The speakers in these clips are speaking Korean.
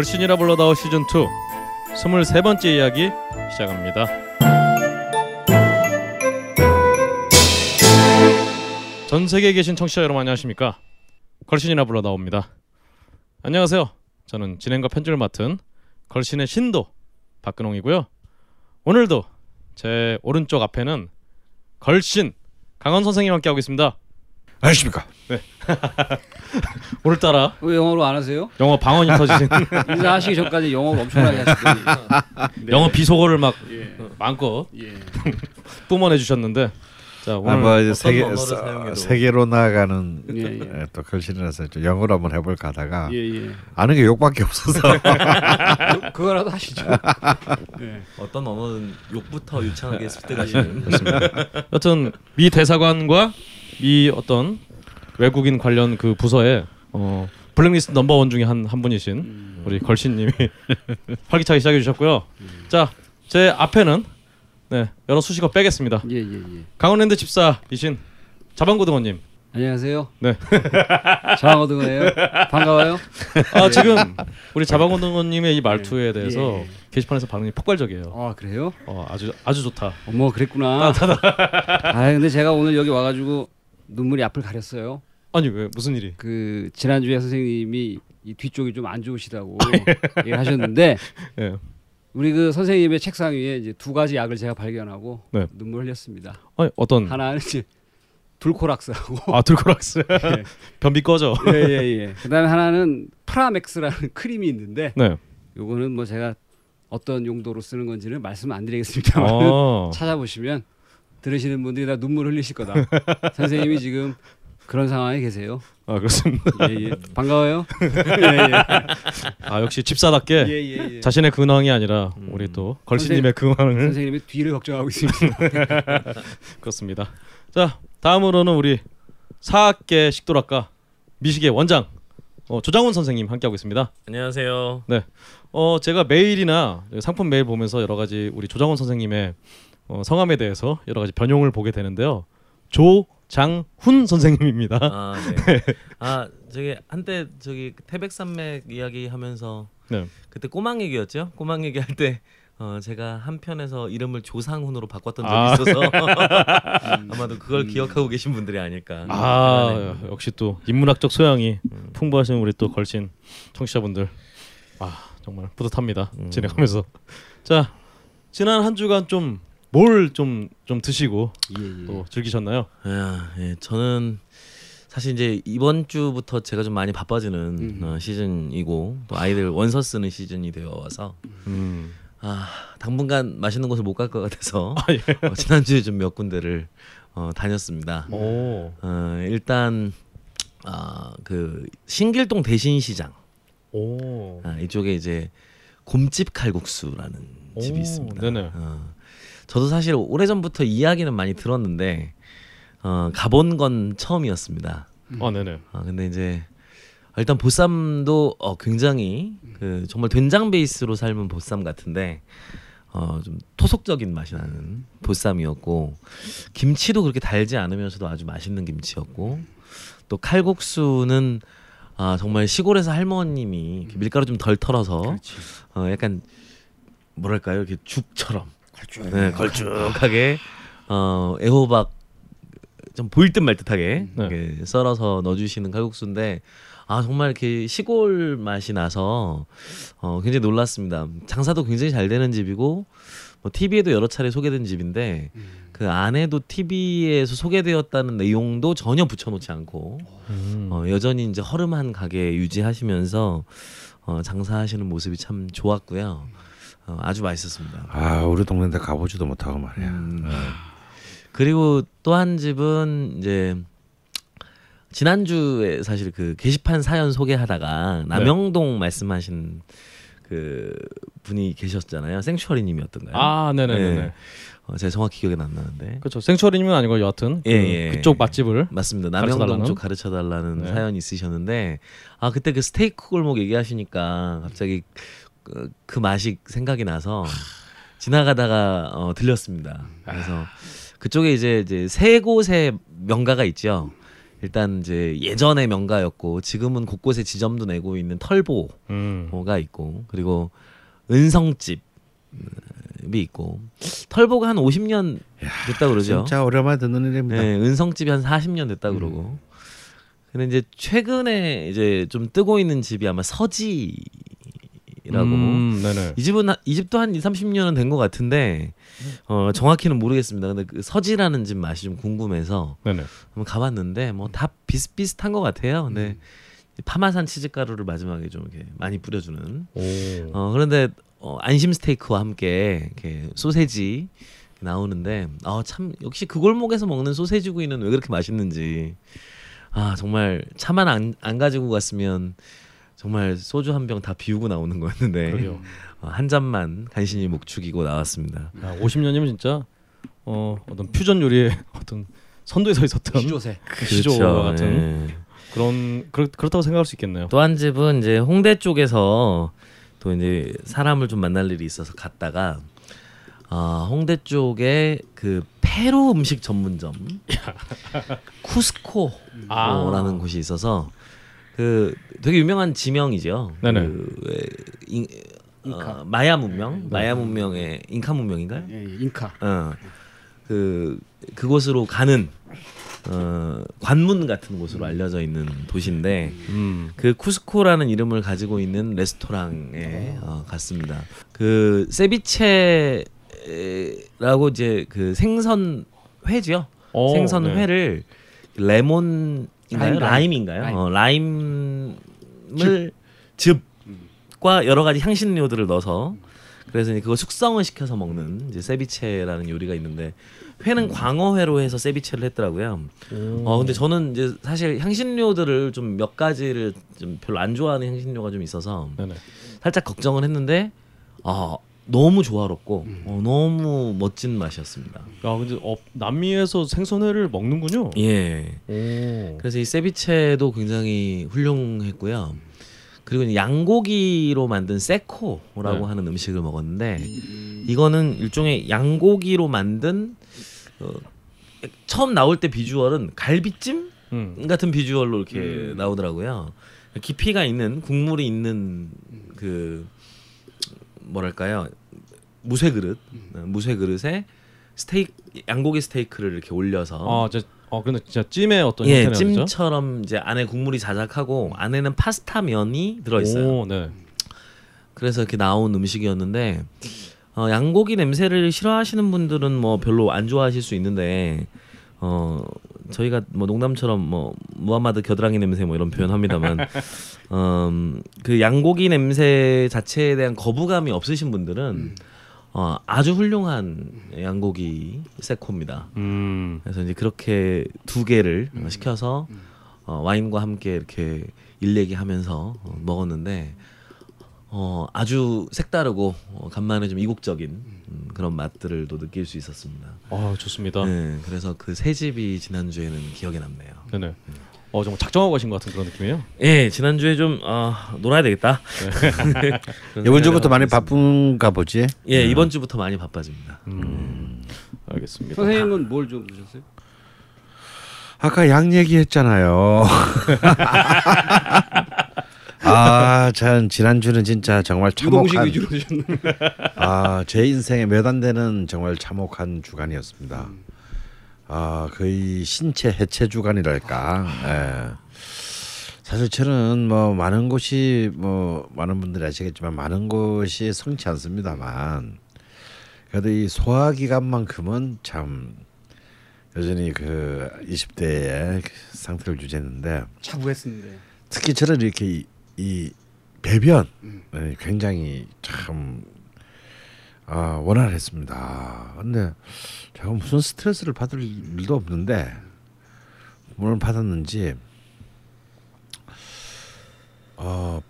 걸신이라 불러다오 시즌 2 23번째 이야기 시작합니다. 전 세계에 계신 청취자 여러분 안녕하십니까? 걸신이라 불러다오입니다. 안녕하세요. 저는 진행과 편집을 맡은 걸신의 신도 박근홍이고요. 오늘도 제 오른쪽 앞에는 걸신 강원 선생님 함께 하고 있습니다. 안녕하십니까. 오늘따라 왜 영어로 안 하세요? 영어 방언이 터지신 인사하시기 전까지 영어 엄청나게 하시더니 네. 영어 비속어를 막 예. 마음껏 예. 뿜어내 주셨는데 자 오늘 아마 이제 어떤 세계 언어를 서- 사용해도. 세계로 나아가는 예, 예. 예, 또 걸신이라서 좀 영어로 한번 해볼까 하다가 예, 예. 아는 게 욕밖에 없어서 그거라도 하시죠. 예. 어떤 언어는 욕부터 유창하게 습득하시는 여튼 미 대사관과 미 어떤 외국인 관련 그 부서에 어 블랙리스트 넘버 원 중에 한 한 분이신 우리 걸신님이 활기차게 시작해 주셨고요. 자 제 앞에는 네 여러 수식어 빼겠습니다. 예, 예, 예. 강원랜드 집사이신 자방고등어님. 안녕하세요. 네. 장어등어예요. 반가워요. 아 지금 우리 자방고등어님의 이 말투에 대해서 예. 게시판에서 반응이 폭발적이에요. 아 그래요? 어 아주 아주 좋다. 어머 그랬구나. 아 근데 제가 오늘 여기 와가지고 눈물이 앞을 가렸어요. 아니 왜 무슨 일이? 그 지난주에 선생님이 이 뒤쪽이 좀 안 좋으시다고 얘기를 하셨는데 예. 우리 그 선생님의 책상 위에 이제 두 가지 약을 제가 발견하고 네. 눈물 흘렸습니다. 아니 어떤 하나는 이제 둘코락스라고 아 들코락스 변비 꺼져. 예예 예. 그다음에 하나는 프라맥스라는 크림이 있는데 네. 요거는 뭐 제가 어떤 용도로 쓰는 건지는 말씀 안 드리겠습니다만 어. 찾아보시면 들으시는 분들이 다 눈물 흘리실 거다. 선생님이 지금 그런 상황에 계세요. 아 그렇습니다. 예 예. 반가워요. 예예. 아 역시 집사답게 예예예. 자신의 근황이 아니라 우리 또 걸신님의 근황을 선생님의 뒤를 걱정하고 있습니다. 그렇습니다. 자 다음으로는 우리 사학계 식도락과 미식의 원장 어, 조장훈 선생님 함께하고 있습니다. 안녕하세요. 어 제가 메일이나 상품 메일 보면서 여러 가지 우리 조장훈 선생님의 어, 성함에 대해서 여러 가지 변용을 보게 되는데요. 조장훈 선생님입니다. 아, 네. 아, 저기 한때 저기 태백산맥 이야기 하면서 네. 그때 꼬막 얘기였죠? 꼬막 얘기 할 때 어, 제가 한 편에서 이름을 조상훈으로 바꿨던 적이 아. 있어서 아마도 그걸 기억하고 계신 분들이 아닐까. 아 네. 역시 또 인문학적 소양이 풍부하신 우리 또 걸신 청취자분들 아 정말 뿌듯합니다 음. 진행하면서 자 지난 한 주간 좀 뭘좀좀 드시고 예 예. 또 즐기셨나요? 아, 예, 저는 사실 이제 이번 주부터 제가 좀 많이 바빠지는 음. 어, 시즌이고 또 아이들 원서 쓰는 시즌이 되어 와서 음. 아 당분간 맛있는 곳을 못 갈 것 같아서 아 예. 어, 지난주에 좀 몇 군데를 어, 다녔습니다. 오. 어, 일단 아, 그 신길동 대신시장 오. 아, 이쪽에 이제 곰집 칼국수라는 집이 오, 있습니다. 네네. 어, 저도 사실 오래 전부터 이야기는 많이 들었는데 어, 가본 건 처음이었습니다. 아 네네. 아 근데 이제 일단 보쌈도 어, 굉장히 그 정말 된장 베이스로 삶은 보쌈 같은데 어, 좀 토속적인 맛이 나는 보쌈이었고 김치도 그렇게 달지 않으면서도 아주 맛있는 김치였고 또 칼국수는 아 정말 시골에서 할머님이 밀가루 좀 덜 털어서 그렇지. 어 약간 뭐랄까요 이렇게 죽처럼 네, 걸쭉하게 어 애호박 좀 보일 듯 말 듯하게 네. 썰어서 넣어주시는 칼국수인데 아 정말 이렇게 시골 맛이 나서 어 굉장히 놀랐습니다. 장사도 굉장히 잘 되는 집이고 뭐 TV에도 여러 차례 소개된 집인데 그 안에도 TV에서 소개되었다는 내용도 전혀 붙여놓지 않고 음. 어, 여전히 이제 허름한 가게 유지하시면서 어, 장사하시는 모습이 참 좋았고요. 어, 아주 맛있었습니다. 아 우리 동네인데 가보지도 못하고 말이야. 음. 그리고 또 한 집은 이제 지난주에 사실 그 게시판 사연 소개하다가 남영동 말씀하신 그 분이 계셨잖아요. 생추어리님이었던가요? 아 네네네. 네. 어, 제가 정확히 기억이 안 나는데. 그렇죠. 생처리님은 아니고 여하튼 예, 그, 예. 그쪽 맛집을 맞습니다. 남영동 쪽 가르쳐 달라는 네. 사연이 있으셨는데 아 그때 그 스테이크 골목 얘기하시니까 갑자기 그, 그 맛이 생각이 나서 지나가다가 어, 들렸습니다. 그래서 그쪽에 이제 이제 세 곳의 명가가 있죠. 일단 이제 예전의 명가였고 지금은 곳곳에 지점도 내고 있는 털보가 음. 있고 그리고 은성집이 있고 털보가 한 50년 됐다 그러죠. 진짜 오랜만에 듣는 일입니다. 네, 은성집이 한 40년 됐다 그러고. 근데 이제 최근에 이제 좀 뜨고 있는 집이 아마 서지 라고. 음, 네네. 이 집은 한- 이 집도 한 2, 30년은 된 것 같은데 어 정확히는 모르겠습니다. 근데 그 서지라는 집 맛이 좀 궁금해서 네네. 한번 가봤는데 뭐 다 비슷비슷한 것 같아요. 근데 파마산 치즈가루를 마지막에 좀 이렇게 많이 뿌려주는. 오. 어 그런데 어, 안심 스테이크와 함께 이렇게 소세지 나오는데 아 참 역시 그 골목에서 먹는 소세지 구이는 왜 그렇게 맛있는지 아 정말 차만 안, 안 가지고 갔으면 정말 소주 한 병 다 비우고 나오는 거였는데. 어, 한 잔만 간신히 목 죽이고 나왔습니다. 야, 50년이면 진짜 어, 어떤 퓨전 요리의 어떤 선두에 서 있었던 시조새. 그 시조와 같은 예. 그런 그렇, 그렇다고 생각할 수 있겠네요. 또 한 집은 이제 홍대 쪽에서 또 이제 사람을 좀 만날 일이 있어서 갔다가 아 홍대 쪽에 그 페루 음식 전문점 쿠스코라는 아. 곳이 있어서 그 되게 유명한 지명이죠. 네네. 그 왜, 인. 어, 마야 문명, 마야 문명의 잉카 문명인가요? 예, 예, 잉카. 어, 그 그곳으로 가는 어, 관문 같은 곳으로 알려져 있는 도시인데 음. 그 쿠스코라는 이름을 가지고 있는 레스토랑에 어, 갔습니다. 그 세비체라고 이제 그 생선 회죠. 어, 생선 네. 회를 레몬인가요? 라임, 라임. 라임인가요? 라임. 어, 라임을 즙 과 여러 가지 향신료들을 넣어서 그래서 그거 숙성을 시켜서 먹는 이제 세비체라는 요리가 있는데 회는 광어회로 해서 세비체를 했더라고요. 어 근데 저는 이제 사실 향신료들을 좀 몇 가지를 좀 별로 안 좋아하는 향신료가 좀 있어서 네네. 살짝 걱정을 했는데 아 너무 조화롭고 어, 너무 멋진 맛이었습니다. 야, 근데 어, 남미에서 생선회를 먹는군요. 예. 오. 그래서 이 세비체도 굉장히 훌륭했고요. 그리고 양고기로 만든 세코라고 네. 하는 음식을 먹었는데 이거는 일종의 양고기로 만든 어, 처음 나올 때 비주얼은 갈비찜 음. 같은 비주얼로 이렇게 나오더라고요. 깊이가 있는 국물이 있는 그 뭐랄까요 무쇠 그릇 어, 무쇠 그릇에 스테이크 양고기 스테이크를 이렇게 올려서 아, 저, 어, 근데 진짜 찜의 어떤 예? 찜처럼 이제 안에 국물이 자작하고 안에는 파스타 면이 들어 있어요. 오, 네. 그래서 이렇게 나온 음식이었는데 어, 양고기 냄새를 싫어하시는 분들은 뭐 별로 안 좋아하실 수 있는데 어 저희가 뭐 농담처럼 뭐 무함마드 겨드랑이 냄새 뭐 이런 표현합니다만 음, 그 양고기 냄새 자체에 대한 거부감이 없으신 분들은 어, 아주 훌륭한 양고기 세코입니다. 음. 그래서 이제 그렇게 두 개를 어, 시켜서 어, 와인과 함께 이렇게 일 얘기하면서 어, 먹었는데 어, 아주 색다르고 어, 간만에 좀 이국적인 음, 그런 맛들을 또 느낄 수 있었습니다. 아, 좋습니다. 네, 그래서 그 세 집이 지난 주에는 기억에 남네요. 네네. 어, 정말 작정하고 가신 것 같은 그런 느낌이에요. 예, 지난 주에 좀 어, 놀아야 되겠다. 그런 이번 주부터 많이. 바쁜가 보지. 예, 이번 주부터 많이 바빠집니다. 음. 알겠습니다. 선생님은 뭘좀 보셨어요? 아까 양 얘기했잖아요. 아, 전 지난주는 진짜 정말 참혹한 위주로? 아, 제 인생에 몇 안 되는 정말 참혹한 주간이었습니다. 아, 거의 신체 해체 주간이랄까. 예. 사실 저는 뭐 많은 곳이 뭐 많은 분들이 아시겠지만 많은 곳이 성치 않습니다만 그래도 이 소화기관만큼은 참 여전히 그 20대의 상태를 유지했는데 차부했는데. 특히 저는 이렇게 이, 이 배변 네, 굉장히 참 아, 원활했습니다. 근데 제가 무슨 스트레스를 받을 일도 없는데 뭘 받았는지 어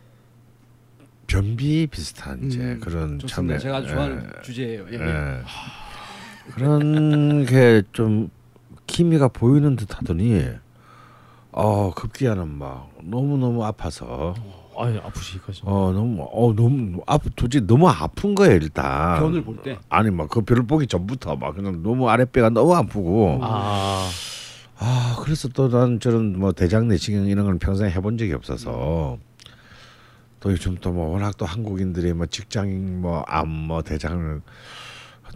변비 비슷한 이제 음, 그런 좋습니다. 제가 아주 예, 좋아하는 주제예요. 예, 예. 예. 그런 게 좀 기미가 보이는 듯하더니 어 급기야는 막 너무 너무 아파서 아, 아프시기까지. 어 너무 어 너무 아프 도대체 너무 아픈 거예요 일단 변을 볼 때. 아니 막 그 별을 보기 전부터 막 그냥 너무 아랫배가 너무 아프고 아. 아 그래서 또 난 저런 뭐 대장 내시경 이런 건 평생 해본 적이 없어서 또 요즘 또 뭐 워낙 또 한국인들이 뭐 직장인 뭐 암뭐 대장을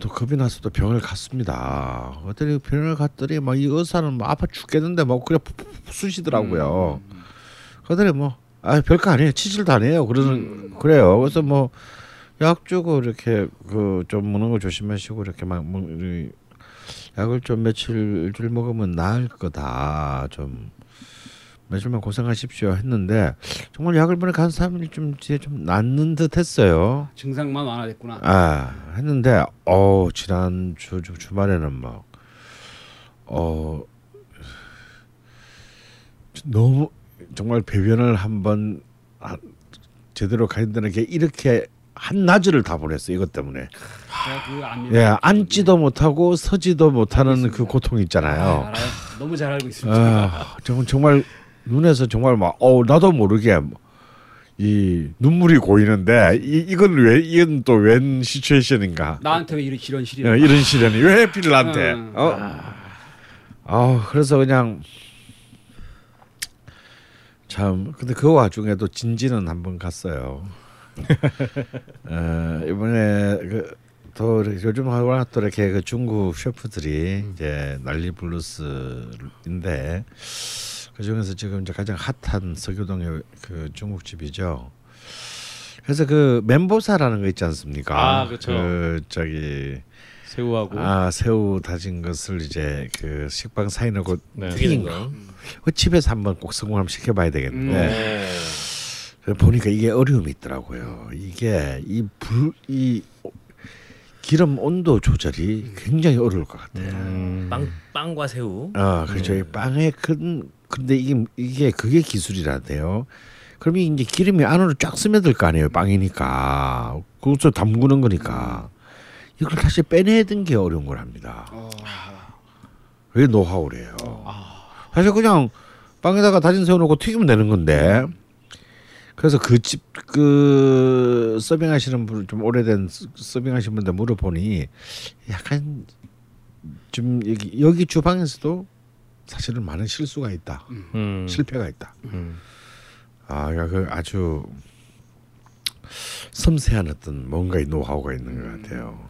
또 겁이 나서 또 병을 갔습니다. 어떤 병을 갔더니 막 이 의사는 뭐 아파 죽겠는데 뭐 그냥 푹- 푹 쑤시더라고요. 그들이 뭐 아 별거 아니에요 치질도 아니에요 그러는 그래요. 그래서 뭐 약 주고 이렇게 그 좀 먹는 거 조심하시고 이렇게 막 뭐, 이 약을 좀 며칠 일주일 먹으면 나을 거다 좀 며칠만 고생하십시오 했는데 정말 약을 번에 간 사람이 좀 이제 좀 낫는 듯 했어요. 증상만 완화됐구나. 아 했는데 어 지난 주, 주 주말에는 막 어 너무 정말 배변을 한번 아, 제대로 가야 되는 게 이렇게 한 낮을 다 보냈어 이것 때문에 제가 그 암. 예 앉지도 못하고 서지도 못하는 그 고통 아, 있잖아요. 알아요. 너무 잘 알고 있습니다. 아 정말 정말 눈에서 정말 막 어 나도 모르게 이 눈물이 고이는데 이 이건 왜 이건 또 웬 시츄에이션인가? 나한테 왜 이런 이런 실이? 어, 이런 시련이 왜 하필 나한테? 음. 어? 아 그래서 그냥 참 근데 그 와중에도 진진은 한 번 갔어요. 어, 이번에 그 또 요즘 워낙 또 이렇게 그 중국 셰프들이 이제 난리 블루스인데 그 중에서 지금 이제 가장 핫한 서교동의 그 중국집이죠. 그래서 그 멘보사라는 거 있지 않습니까? 아, 그렇죠. 그 저기 새우하고 아 새우 다진 것을 이제 그 식빵 사이 넣고 네. 튀긴 거. 그 집에서 한번 꼭 성공하면 시켜봐야 되겠는데 보니까 이게 어려움이 있더라고요. 이게 이불이 기름 온도 조절이 굉장히 어려울 것 같아요. 음, 빵 빵과 새우. 아 그렇죠. 이 빵에 큰 근데 이게 이게 그게 기술이라대요. 그러면 이제 기름이 안으로 쫙 스며들 거 아니에요. 빵이니까 그것도 담그는 거니까 이걸 다시 빼내는 게 어려운 걸 합니다. 어, 그게 노하우래요. 사실 그냥 빵에다가 다진 새우 넣고 튀기면 되는 건데. 그래서 그 집 그 서빙하시는 분 좀 오래된 서- 서빙하시는 분들 물어보니 약간 좀 여기 여기 주방에서도 사실은 많은 실수가 있다, 음, 실패가 있다. 음. 아, 그 아주 섬세한 어떤 뭔가의 노하우가 있는 것 같아요.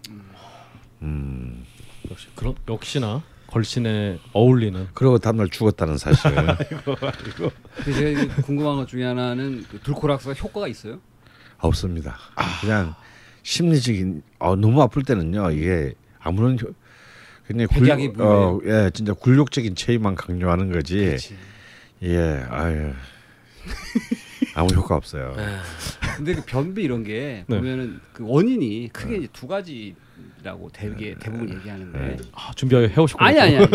음. 역시 그런 역시나 걸신에 어울리는 그리고 다음날 죽었다는 사실. 근데 제가 이제 궁금한 것 중에 하나는 그 둘코락스가 효과가 있어요? 없습니다. 그냥 심리적인 어, 너무 아플 때는요 이게 아무런 효- 굉장히 굴, 어, 예 진짜 굴욕적인 체위만 강조하는 거지. 그렇지. 예 아유 아무 효과 없어요. 근데 그 변비 이런 게 네. 보면은 그 원인이 크게 이제 두 가지 라고 되게 대부분 얘기하는데 아, 준비해 오셨군요. 아니 아니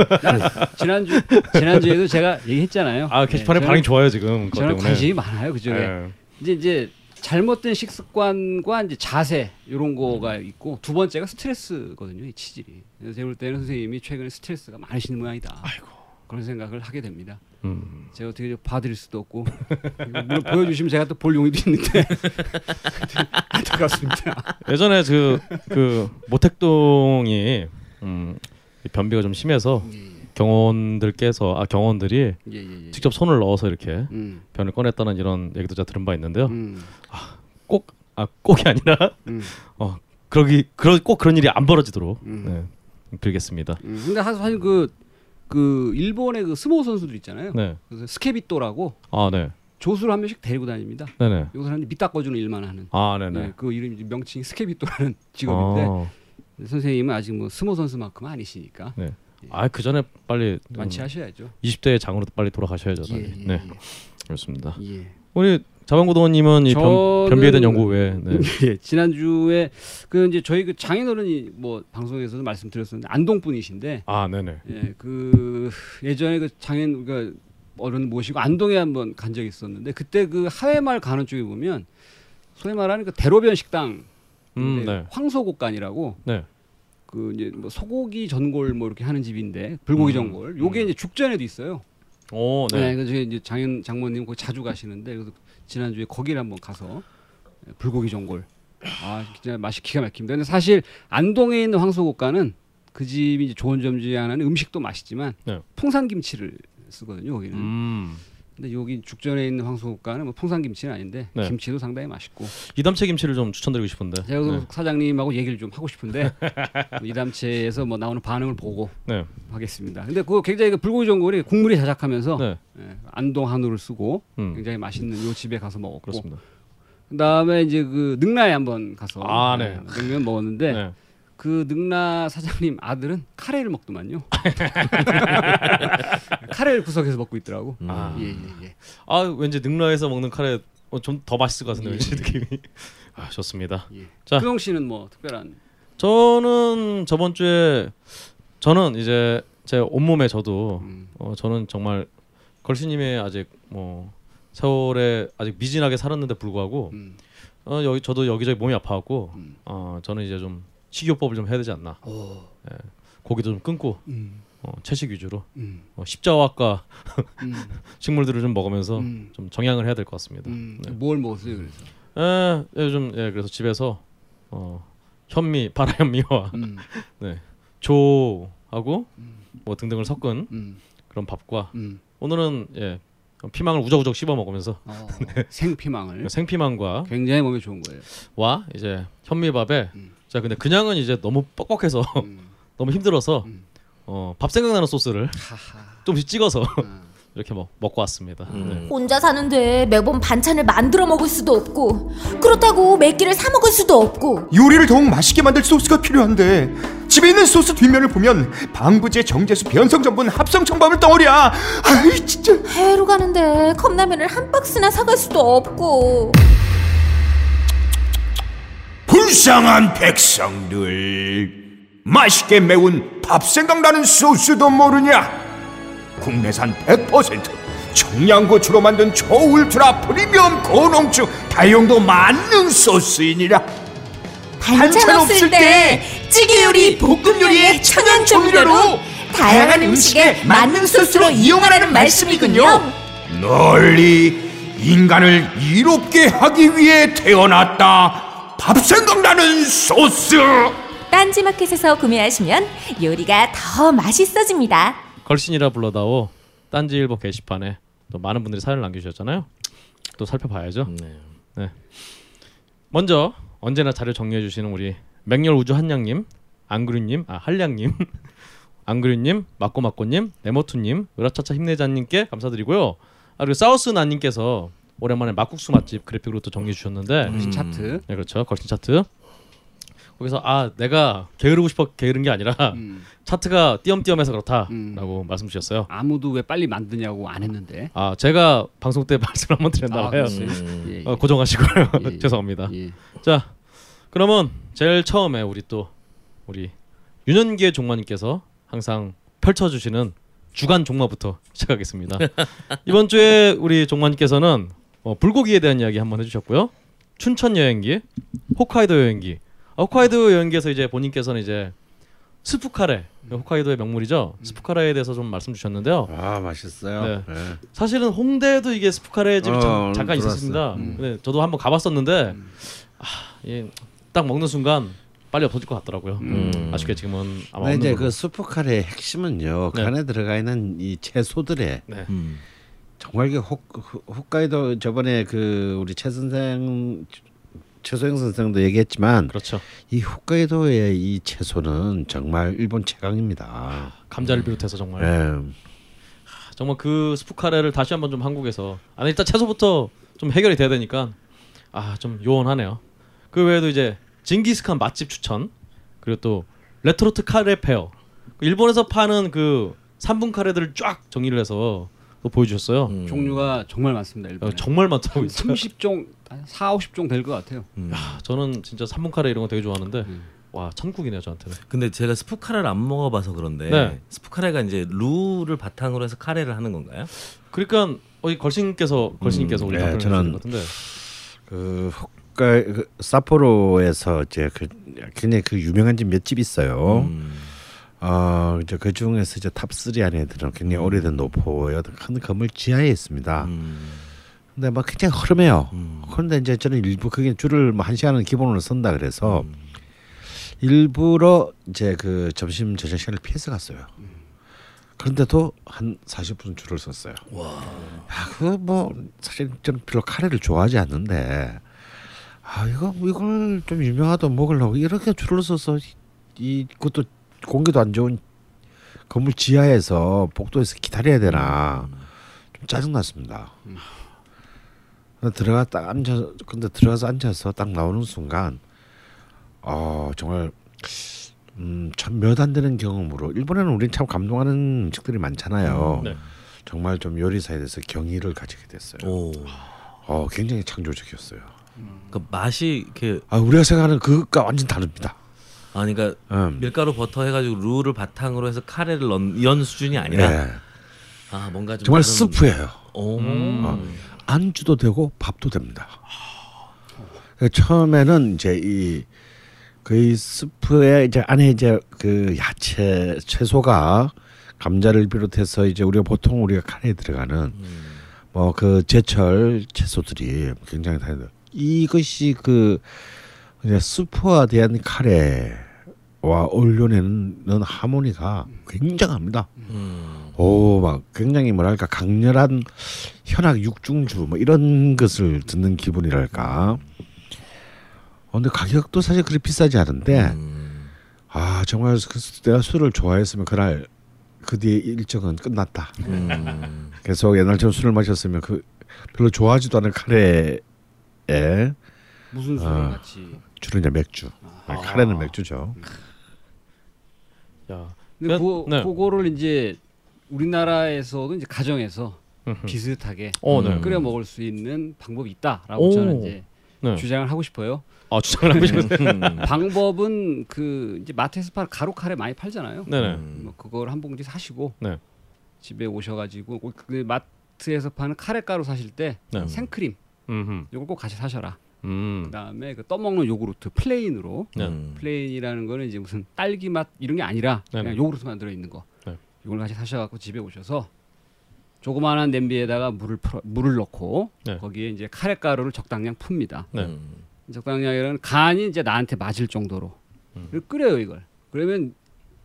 지난주 지난주에도 제가 얘기했잖아요. 아 게시판에 네, 저는- 좋아요 지금 저는 때문에. 관심이 많아요 그쪽에. 예. 이제 이제 잘못된 식습관과 이제 자세 이런 거가 있고 두 번째가 스트레스거든요 이 치질이. 그래서 제가 볼 때는 선생님이 최근에 스트레스가 많으신 모양이다. 아이고. 그런 생각을 하게 됩니다. 음. 제가 어떻게 봐드릴 수도 없고 물론 보여주시면 제가 또 볼 용의도 있는데 안타깝습니다. 예전에 그, 그 모택동이 음, 이 변비가 좀 심해서 경원들께서 아 경원들이 예예예. 직접 손을 넣어서 이렇게 음, 변을 꺼냈다는 이런 얘기도 제가 들은 바 있는데요. 음, 꼭아 꼭이 아니라 음, 어 그러기 그러 꼭 그런 일이 안 벌어지도록 음. 네, 빌겠습니다. 음. 근데 사실 그, 그 일본의 그 스모 선수들 있잖아요. 네. 그래서 스케비토라고 아 네. 조수를 한 명씩 데리고 다닙니다. 네네. 이 사람이 밑 닦아주는 일만 하는. 아 네네. 네, 그 이름이 명칭이 스케비토라는 직업인데 어, 선생님은 아직 뭐 스모 선수만큼 은 아니시니까 네. 아그 전에 빨리 음, 완치하셔야죠. 20대 장으로 빨리 돌아가셔야죠. 예. 예, 네. 그렇습니다. 예. 우리 자방구도원님은 이 변, 변비에 대한 연구 외에 네. 예, 지난주에 그 이제 저희 그 장인어른이 뭐 방송에서도 말씀드렸었는데 안동 분이신데 아 네네. 예, 그 예전에 그 장인 우리가 어른 모시고 안동에 한번 간 적이 있었는데 그때 그 하회마을 가는 쪽에 보면 소위 말하는 그 대로변 식당 음 네. 황소곡간이라고 네. 그 이제 뭐 소고기 전골 뭐 이렇게 하는 집인데 불고기 음. 전골 요게 이제 죽전에도 있어요. 오 네. 네. 그래서 이제 장인 장모님 거기 자주 가시는데 그래서 지난주에 거기를 한번 가서 불고기 전골 아 진짜 맛이 기가 막힙니다. 근데 사실 안동에 있는 황소곡간은 그 집이 좋은 점 중에 하나는 음식도 맛있지만 네. 풍산 김치를 쓰거든요. 거기는. 음. 근데 여기 죽전에 있는 황소국가는 뭐 풍산김치는 아닌데 네. 김치도 상당히 맛있고. 이담채 김치를 좀 추천드리고 싶은데. 제가 그 네. 사장님하고 얘기를 좀 하고 싶은데 뭐 이담채에서 뭐 나오는 반응을 보고 네. 하겠습니다. 근데 그 굉장히 그 불고기 전골이 국물이 자작하면서 네. 예, 안동 한우를 쓰고 음. 굉장히 맛있는 요 집에 가서 먹었고 그렇습니다. 그다음에 이제 그 능라에 한번 가서 아, 네. 예, 냉면 먹었는데 네. 그 능라 사장님 아들은 카레를 먹더만요. 카레를 구석에서 먹고 있더라고. 음. 아. 예, 예, 예. 아 왠지 능라에서 먹는 카레 어, 좀 더 맛있을 것 같은데 예. 왠지 느낌이. 아 좋습니다. 예. 자. 구영 씨는 뭐 특별한 저는 저번 주에 저는 이제 제 온몸에 저도 음, 어 저는 정말 걸신님의 아직 뭐 세월에 아직 미진하게 살았는데 불구하고 음, 어 여기 저도 여기저기 몸이 아파갖고 음. 어 저는 이제 좀 식이요법을 좀 해야 되지 않나 오, 고기도 좀 끊고 음, 어, 채식 위주로 음, 어, 십자화과 음, 식물들을 좀 먹으면서 음. 좀 정향을 해야 될 것 같습니다. 음. 네. 뭘 먹었어요 그래서? 예, 요즘 예 그래서 집에서 어 현미 바라현미와 음, 네 조하고 음. 뭐 등등을 섞은 음, 그런 밥과 음. 오늘은 예 피망을 우적우적 씹어 먹으면서 어, 네. 생피망을 생피망과 굉장히 몸에 좋은 거예요. 와 이제 현미밥에 음. 자 근데 그냥은 이제 너무 뻑뻑해서 음. 너무 힘들어서 음. 어, 밥 생각나는 소스를 하하. 조금씩 찍어서 아. 이렇게 뭐 먹고 왔습니다. 음. 네. 혼자 사는데 매번 반찬을 만들어 먹을 수도 없고 그렇다고 몇 끼를 사 먹을 수도 없고 요리를 더욱 맛있게 만들 소스가 필요한데 집에 있는 소스 뒷면을 보면 방부제 정제수 변성 전분 합성 청밥을 덩어리야 아이 진짜 해외로 가는데 컵라면을 한 박스나 사갈 수도 없고 불쌍한 백성들. 맛있게 매운 밥 생각나는 소스도 모르냐? 국내산 100% 청양고추로 만든 초울트라 프리미엄 고농축 다용도 만능 소스이니라. 반찬 없을 때 찌개 요리, 볶음 요리에 천연 조미료로 다양한 음식에 만능 소스로 이용하라는 말씀이군요. 널리 인간을 이롭게 하기 위해 태어났다 밥 생각나는 소스 딴지마켓에서 구매하시면 요리가 더 맛있어집니다. 걸신이라 불러다오 딴지일보 게시판에 또 많은 분들이 사연을 남겨주셨잖아요. 또 살펴봐야죠. 네. 먼저 언제나 자료 정리해 주시는 우리 맹렬 우주 한양님, 안그류님, 아 한량님, 안그류님, 마꼬마꼬님, 네모투님, 으라차차 힘내자님께 감사드리고요. 아 그리고 사우스 나님께서 오랜만에 막국수 맛집 그래픽으로 또 정리해 주셨는데, 음. 차트. 네 그렇죠 걸신 차트. 거기서 아 내가 게으르고 싶어 게으른 게 아니라 음. 차트가 띄엄띄엄해서 그렇다라고 음. 말씀 주셨어요. 아무도 왜 빨리 만드냐고 안 했는데. 아 제가 방송 때 말씀 한번 드렸나 아, 봐요. 그랬어요? 음. 예, 예. 어, 고정하시고요. 예, 예. 죄송합니다. 예. 자, 그러면 제일 처음에 우리 또 우리 윤현기의 종마님께서 항상 펼쳐주시는 주간 종마부터 시작하겠습니다. 이번 주에 우리 종마님께서는 어, 불고기에 대한 이야기 한번 해주셨고요. 춘천 여행기, 홋카이도 여행기. 아, 홋카이도 여행기에서 이제 본인께서는 이제 스프카레, 홋카이도의 명물이죠. 스프카레에 대해서 좀 말씀 주셨는데요. 아 맛있어요. 네. 네. 사실은 홍대에도 이게 스프카레 집이 어, 잠, 잠깐 들어왔어요. 있었습니다. 음. 근데 저도 한번 가봤었는데 아, 예, 딱 먹는 순간 빨리 없어질 것 같더라고요. 음. 아쉽게 지금은 아마 없는 이제 걸로. 그 수프 카레의 핵심은요. 네. 간에 들어가 있는 이 채소들의 네. 음. 정말 그 홋, 홋카이도 저번에 그 우리 최 선생 최소영 선생도 얘기했지만 그렇죠. 이 홋카이도의 이 채소는 정말 일본 최강입니다. 감자를 비롯해서 정말 예. 정말 그 스프카레를 다시 한번 좀 한국에서 아 일단 채소부터 좀 해결이 돼야 되니까 아 좀 요원하네요. 그 외에도 이제 징기스칸 맛집 추천 그리고 또 레토르트 카레 페어 그 일본에서 파는 그 3분 카레들을 쫙 정리를 해서 또 보여주셨어요. 음. 종류가 정말 많습니다. 어, 일본에. 정말 많다고 한 있죠. 30종, 한 4, 50종 될 것 같아요. 음. 저는 진짜 3분 카레 이런 거 되게 좋아하는데 음. 와 천국이네요 저한테는. 근데 제가 스프 카레를 안 먹어봐서 그런데 네. 스프 카레가 이제 루를 바탕으로 해서 카레를 하는 건가요? 그러니까 어이 걸신께서 걸신께서 우리 네, 답변을 저는 같은데 그 홋카이 그 삿포로에서 이제 그 굉장히 그 유명한 집 몇 집 있어요. 음. 어 이제 그 중에서 이제 top 3 안에 들은 굉장히 오래된 노포의 어떤 큰 건물 지하에 있습니다. 음. 근데 막 굉장히 허름해요. 음. 그런데 이제 저는 일부 그게 줄을 뭐 한 시간은 기본으로 선다 그래서 음. 일부러 이제 그 점심 저녁 시간을 피해서 갔어요. 그런데도 한 40분 줄을 섰어요. 와. 야, 그뭐 사실 좀 별로 카레를 좋아하지 않는데 아 이거 이걸 좀 유명하다 먹으려고 이렇게 줄을 서서 이 그것도 공기도 안 좋은 건물 지하에서 복도에서 기다려야 되나 좀 짜증 났습니다. 들어가 딱 앉아 근데 들어가서 앉아서 딱 나오는 순간 어 정말 음 참 몇 안 되는 경험으로 일본에는 우린 참 감동하는 음식들이 많잖아요. 네. 정말 좀 요리사에 대해서 경의를 가지게 됐어요. 오. 어 굉장히 창조적이었어요. 그 맛이 이렇게 아 우리가 생각하는 그것과 완전 다릅니다. 아 그러니까 음. 밀가루 버터 해가지고 루를 바탕으로 해서 카레를 넣은 이런 수준이 아니라 네. 아 뭔가 좀 정말 다른- 스프예요. 오. 음. 안주도 되고 밥도 됩니다. 처음에는 이제 이 거의 스프에 이제 안에 이제 그 야채 채소가 감자를 비롯해서 이제 우리가 보통 우리가 카레에 들어가는 뭐 그 제철 채소들이 굉장히 다양해. 이것이 그 이제 스프와 대한 카레 와 어울려내는 하모니가 굉장합니다. 음. 오, 막 굉장히 뭐랄까 강렬한 현악 육중주 뭐 이런 것을 듣는 기분이랄까. 어, 근데 가격도 사실 그리 비싸지 않은데 음. 아 정말 그 내가 술을 좋아했으면 그날 그 뒤에 일정은 끝났다. 음. 계속 옛날처럼 술을 마셨으면 그 별로 좋아하지도 않은 카레에 무슨 술을 아. 같이. 주로 이제 맥주. 카레는 맥주죠. 야. 근데 그- 그, 네. 그거를 이제 우리나라에서도 이제 가정에서. 비슷하게 어, 네. 끓여 먹을 수 있는 방법이 있다라고 오. 저는 이제 네. 주장을 하고 싶어요. 아 주장을 하고 싶어요. 음. 방법은 그 이제 마트에서 파는 가루 카레 많이 팔잖아요. 네네. 뭐 그걸 한 봉지 사시고 네. 집에 오셔가지고 그 마트에서 파는 카레 가루 사실 때 네. 생크림. 요걸 꼭 같이 사셔라. 음. 그다음에 그 떠먹는 요구르트 plain으로 네. 음. plain이라는 거는 이제 무슨 딸기 맛 이런 게 아니라 네네. 그냥 요구르트만 들어 있는 거. 네. 이걸 같이 사셔갖고 집에 오셔서 조그마한 냄비에다가 물을 풀어, 물을 넣고 네. 거기에 이제 카레 가루를 적당량 풉니다. 네. 음. 적당량이라는 간이 이제 나한테 맞을 정도로 음. 끓여요 이걸. 그러면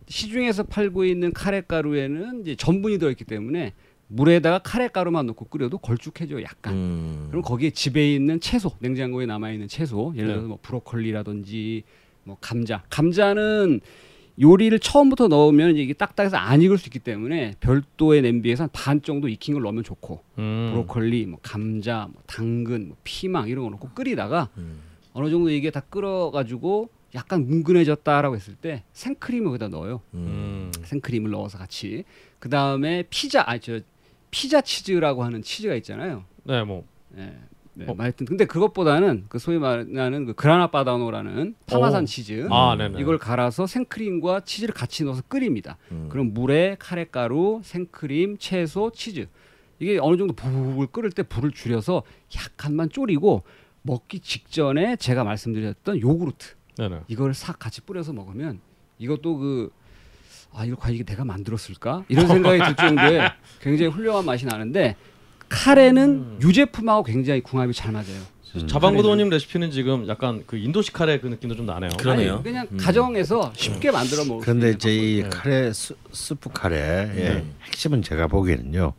시중에서 팔고 있는 카레 가루에는 이제 전분이 들어있기 때문에 물에다가 카레 가루만 넣고 끓여도 걸쭉해져요 약간. 음. 그럼 거기에 집에 있는 채소, 냉장고에 남아 있는 채소, 예를 네. 들어서 뭐 브로콜리라든지 뭐 감자. 감자는 요리를 처음부터 넣으면 이게 딱딱해서 안 익을 수 있기 때문에 별도의 냄비에서 한 반 정도 익힌 걸 넣으면 좋고 음. 브로콜리, 뭐 감자, 뭐 당근, 뭐 피망 이런 거 넣고 끓이다가 음. 어느 정도 이게 다 끓어가지고 약간 뭉근해졌다라고 했을 때 생크림을 거기다 넣어요. 음. 생크림을 넣어서 같이 그 다음에 피자, 아저 피자 치즈라고 하는 치즈가 있잖아요. 네, 뭐 예. 네, 어. 뭐 하여튼 근데 그것보다는 그 소위 말하는 그 그라나 파다노라는 파마산 오. 치즈 아, 네네. 이걸 갈아서 생크림과 치즈를 같이 넣어서 끓입니다. 음. 그럼 물에 카레가루, 생크림, 채소, 치즈 이게 어느 정도 부글 끓을 때 불을 줄여서 약간만 졸이고 먹기 직전에 제가 말씀드렸던 요구르트 네네. 이걸 싹 같이 뿌려서 먹으면 이것도 그 아 이거 과연 이게 내가 만들었을까 이런 생각이 들 정도의 굉장히 훌륭한 맛이 나는데 카레는 음. 유제품하고 굉장히 궁합이 잘 맞아요. 자방고도님 레시피는 지금 약간 그 인도식 카레 그 느낌도 좀 나네요. 그러네요. 아니, 그냥 음. 가정에서 쉽게 만들어 먹을 수 그런데 있는 이제 이. 카레 스, 스프 카레의 네. 핵심은 제가 보기에는요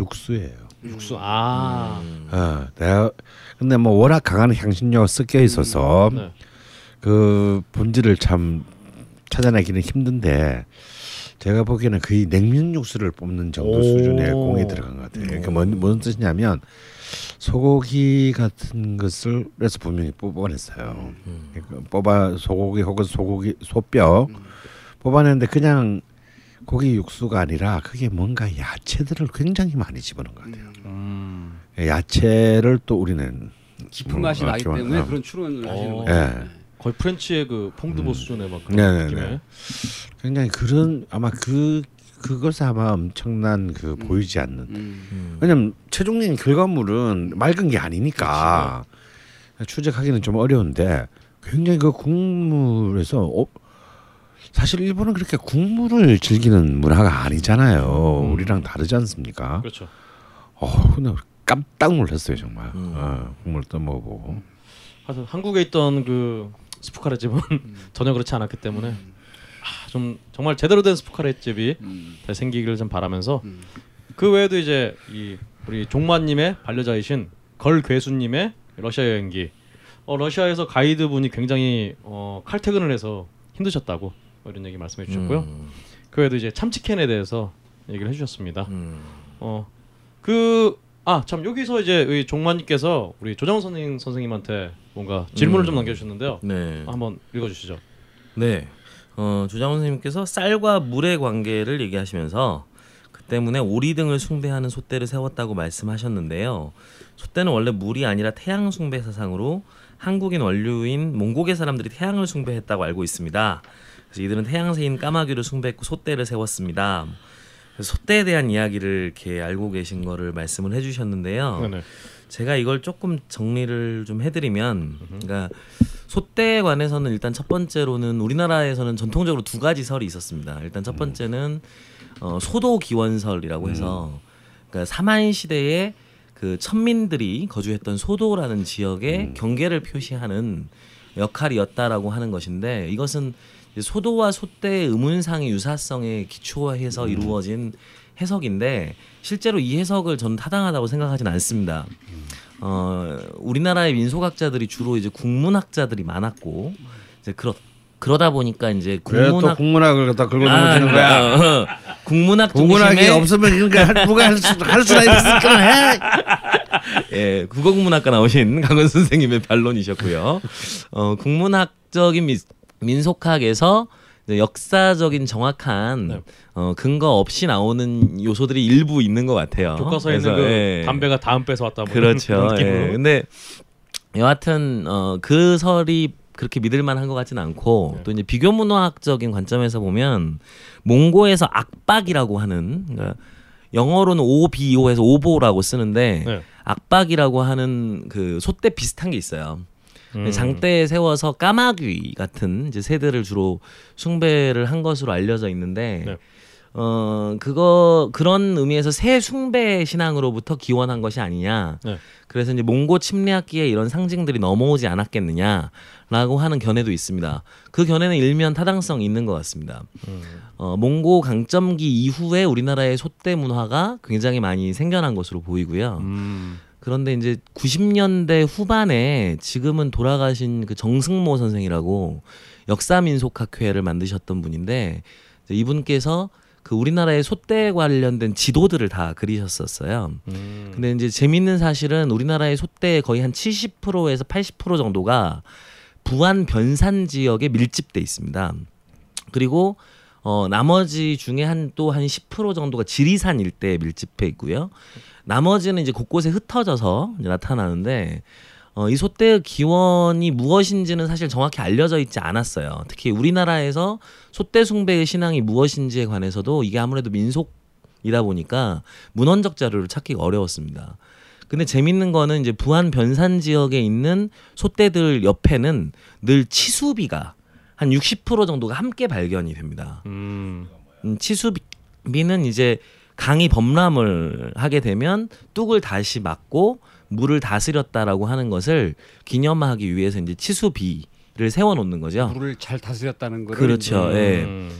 육수예요. 육수. 아. 음. 어, 내가 근데 뭐 워낙 강한 향신료가 섞여 있어서 네. 그 본질을 참 찾아내기는 힘든데 제가 보기에는 거의 냉면 육수를 뽑는 정도 오. 수준의 공이 들어간 것 같아요. 그러니까 뭔, 뜻이냐면 소고기 같은 것을 그래서 분명히 뽑아냈어요. 그러니까 뽑아 소고기 혹은 소고기 소뼈 뽑아냈는데 그냥 고기 육수가 아니라 그게 뭔가 야채들을 굉장히 많이 집어넣은 것 같아요. 음. 야채를 또 우리는 깊은 맛이 어, 나기 기본- 때문에 어. 그런 추론을 하시는 어. 거죠. 예. 네. 거의 프렌치의 그 퐁드보 수준의 막 그런 네네네. 느낌의. 굉장히 그런 아마 그 그것에 아마 엄청난 그 보이지 않는 음. 음. 왜냐면 최종적인 결과물은 맑은 게 아니니까 추적하기는 좀 어려운데 굉장히 그 국물에서 어, 사실 일본은 그렇게 국물을 즐기는 문화가 아니잖아요. 음. 우리랑 다르지 않습니까? 그렇죠. 어, 근데 깜짝 놀랐어요 정말. 음. 어, 국물 떠먹어보고. 하여튼 한국에 있던 그 스푸카레 집은 전혀 그렇지 않았기 때문에 아, 좀 정말 제대로 된 스푸카레 집이 음. 잘 생기기를 좀 바라면서 음. 그 외에도 이제 이 우리 종마님의 반려자이신 걸 괴수님의 러시아 여행기 어, 러시아에서 가이드 분이 굉장히 어, 칼퇴근을 해서 힘드셨다고 뭐 이런 얘기 말씀해 주셨고요. 음, 그 외에도 이제 참치캔에 대해서 얘기를 해주셨습니다. 음. 어 그 아 참 여기서 이제 이 종마님께서 우리 조정 선생 선생님한테 뭔가 질문을 음. 좀 남겨주셨는데요. 네. 한번 읽어주시죠. 네. 어, 조장훈 선생님께서 쌀과 물의 관계를 얘기하시면서 그 때문에 오리 등을 숭배하는 솥대를 세웠다고 말씀하셨는데요. 솥대는 원래 물이 아니라 태양 숭배 사상으로 한국인 원류인 몽고계 사람들이 태양을 숭배했다고 알고 있습니다. 그래서 이들은 태양새인 까마귀를 숭배했고 솥대를 세웠습니다. 솥대에 대한 이야기를 이렇게 알고 계신 거를 말씀을 해주셨는데요. 네네. 제가 이걸 조금 정리를 좀 해드리면, 그러니까 소대에 관해서는 일단 첫 번째로는 우리나라에서는 전통적으로 두 가지 설이 있었습니다. 일단 첫 번째는 어, 소도 기원설이라고 해서, 그러니까 사만 시대에 그 천민들이 거주했던 소도라는 지역의 경계를 표시하는 역할이었다라고 하는 것인데 이것은 소도와 소대의 의문상의 유사성에 기초해서 이루어진 해석인데 실제로 이 해석을 저는 타당하다고 생각하지는 않습니다. 어, 우리나라의 민속학자들이 주로 이제 국문학자들이 많았고 이제 그러 그러다 보니까 이제 국문학 국문학을 갖다 긁어 아, 넘어지는 거야. 어, 어. 국문학 국문학이 없으면 거 누가 할, 수, 할 수나 있을까 해. 예, 국어국문학과 나오신 강원 선생님의 반론이셨고요. 어, 국문학적인 미, 민속학에서 역사적인 정확한 네. 어, 근거 없이 나오는 요소들이 일부 있는 것 같아요. 교과서에 있는 그래서, 그 예. 담배가 다음 빼서 왔다 뭐 그렇죠. 예. 근데 여하튼 어, 그 설이 그렇게 믿을만한 것 같지는 않고 네. 또 이제 비교 문화학적인 관점에서 보면 몽고에서 악박이라고 하는 그러니까 영어로는 오비오해서 오보라고 쓰는데 네. 악박이라고 하는 그 소대 비슷한 게 있어요. 음. 장대에 세워서 까마귀 같은 이제 새들을 주로 숭배를 한 것으로 알려져 있는데 네. 어 그거 그런 의미에서 새 숭배 신앙으로부터 기원한 것이 아니냐. 네. 그래서 이제 몽고 침략기에 이런 상징들이 넘어오지 않았겠느냐라고 하는 견해도 있습니다. 그 견해는 일면 타당성이 있는 것 같습니다. 음. 어, 몽고 강점기 이후에 우리나라의 소대 문화가 굉장히 많이 생겨난 것으로 보이고요. 음. 그런데 이제 90년대 후반에 지금은 돌아가신 그 정승모 선생이라고 역사민속학회를 만드셨던 분인데 이분께서 그 우리나라의 소대 관련된 지도들을 다 그리셨었어요. 음. 근데 이제 재밌는 사실은 우리나라의 소대의 거의 한 70%에서 80% 정도가 부안 변산 지역에 밀집돼 있습니다. 그리고 어 나머지 중에 한 또 한 10% 정도가 지리산 일대에 밀집해 있고요. 나머지는 이제 곳곳에 흩어져서 이제 나타나는데 어, 이 소대의 기원이 무엇인지는 사실 정확히 알려져 있지 않았어요. 특히 우리나라에서 소대 숭배의 신앙이 무엇인지에 관해서도 이게 아무래도 민속이다 보니까 문헌적 자료를 찾기가 어려웠습니다. 근데 재밌는 거는 이제 부안 변산 지역에 있는 소대들 옆에는 늘 치수비가 한 60% 정도가 함께 발견이 됩니다. 음. 음, 치수비는 이제 강이 범람을 하게 되면 뚝을 다시 막고 물을 다스렸다라고 하는 것을 기념하기 위해서 이제 치수비를 세워 놓는 거죠. 물을 잘 다스렸다는 거를 그렇죠. 예. 음.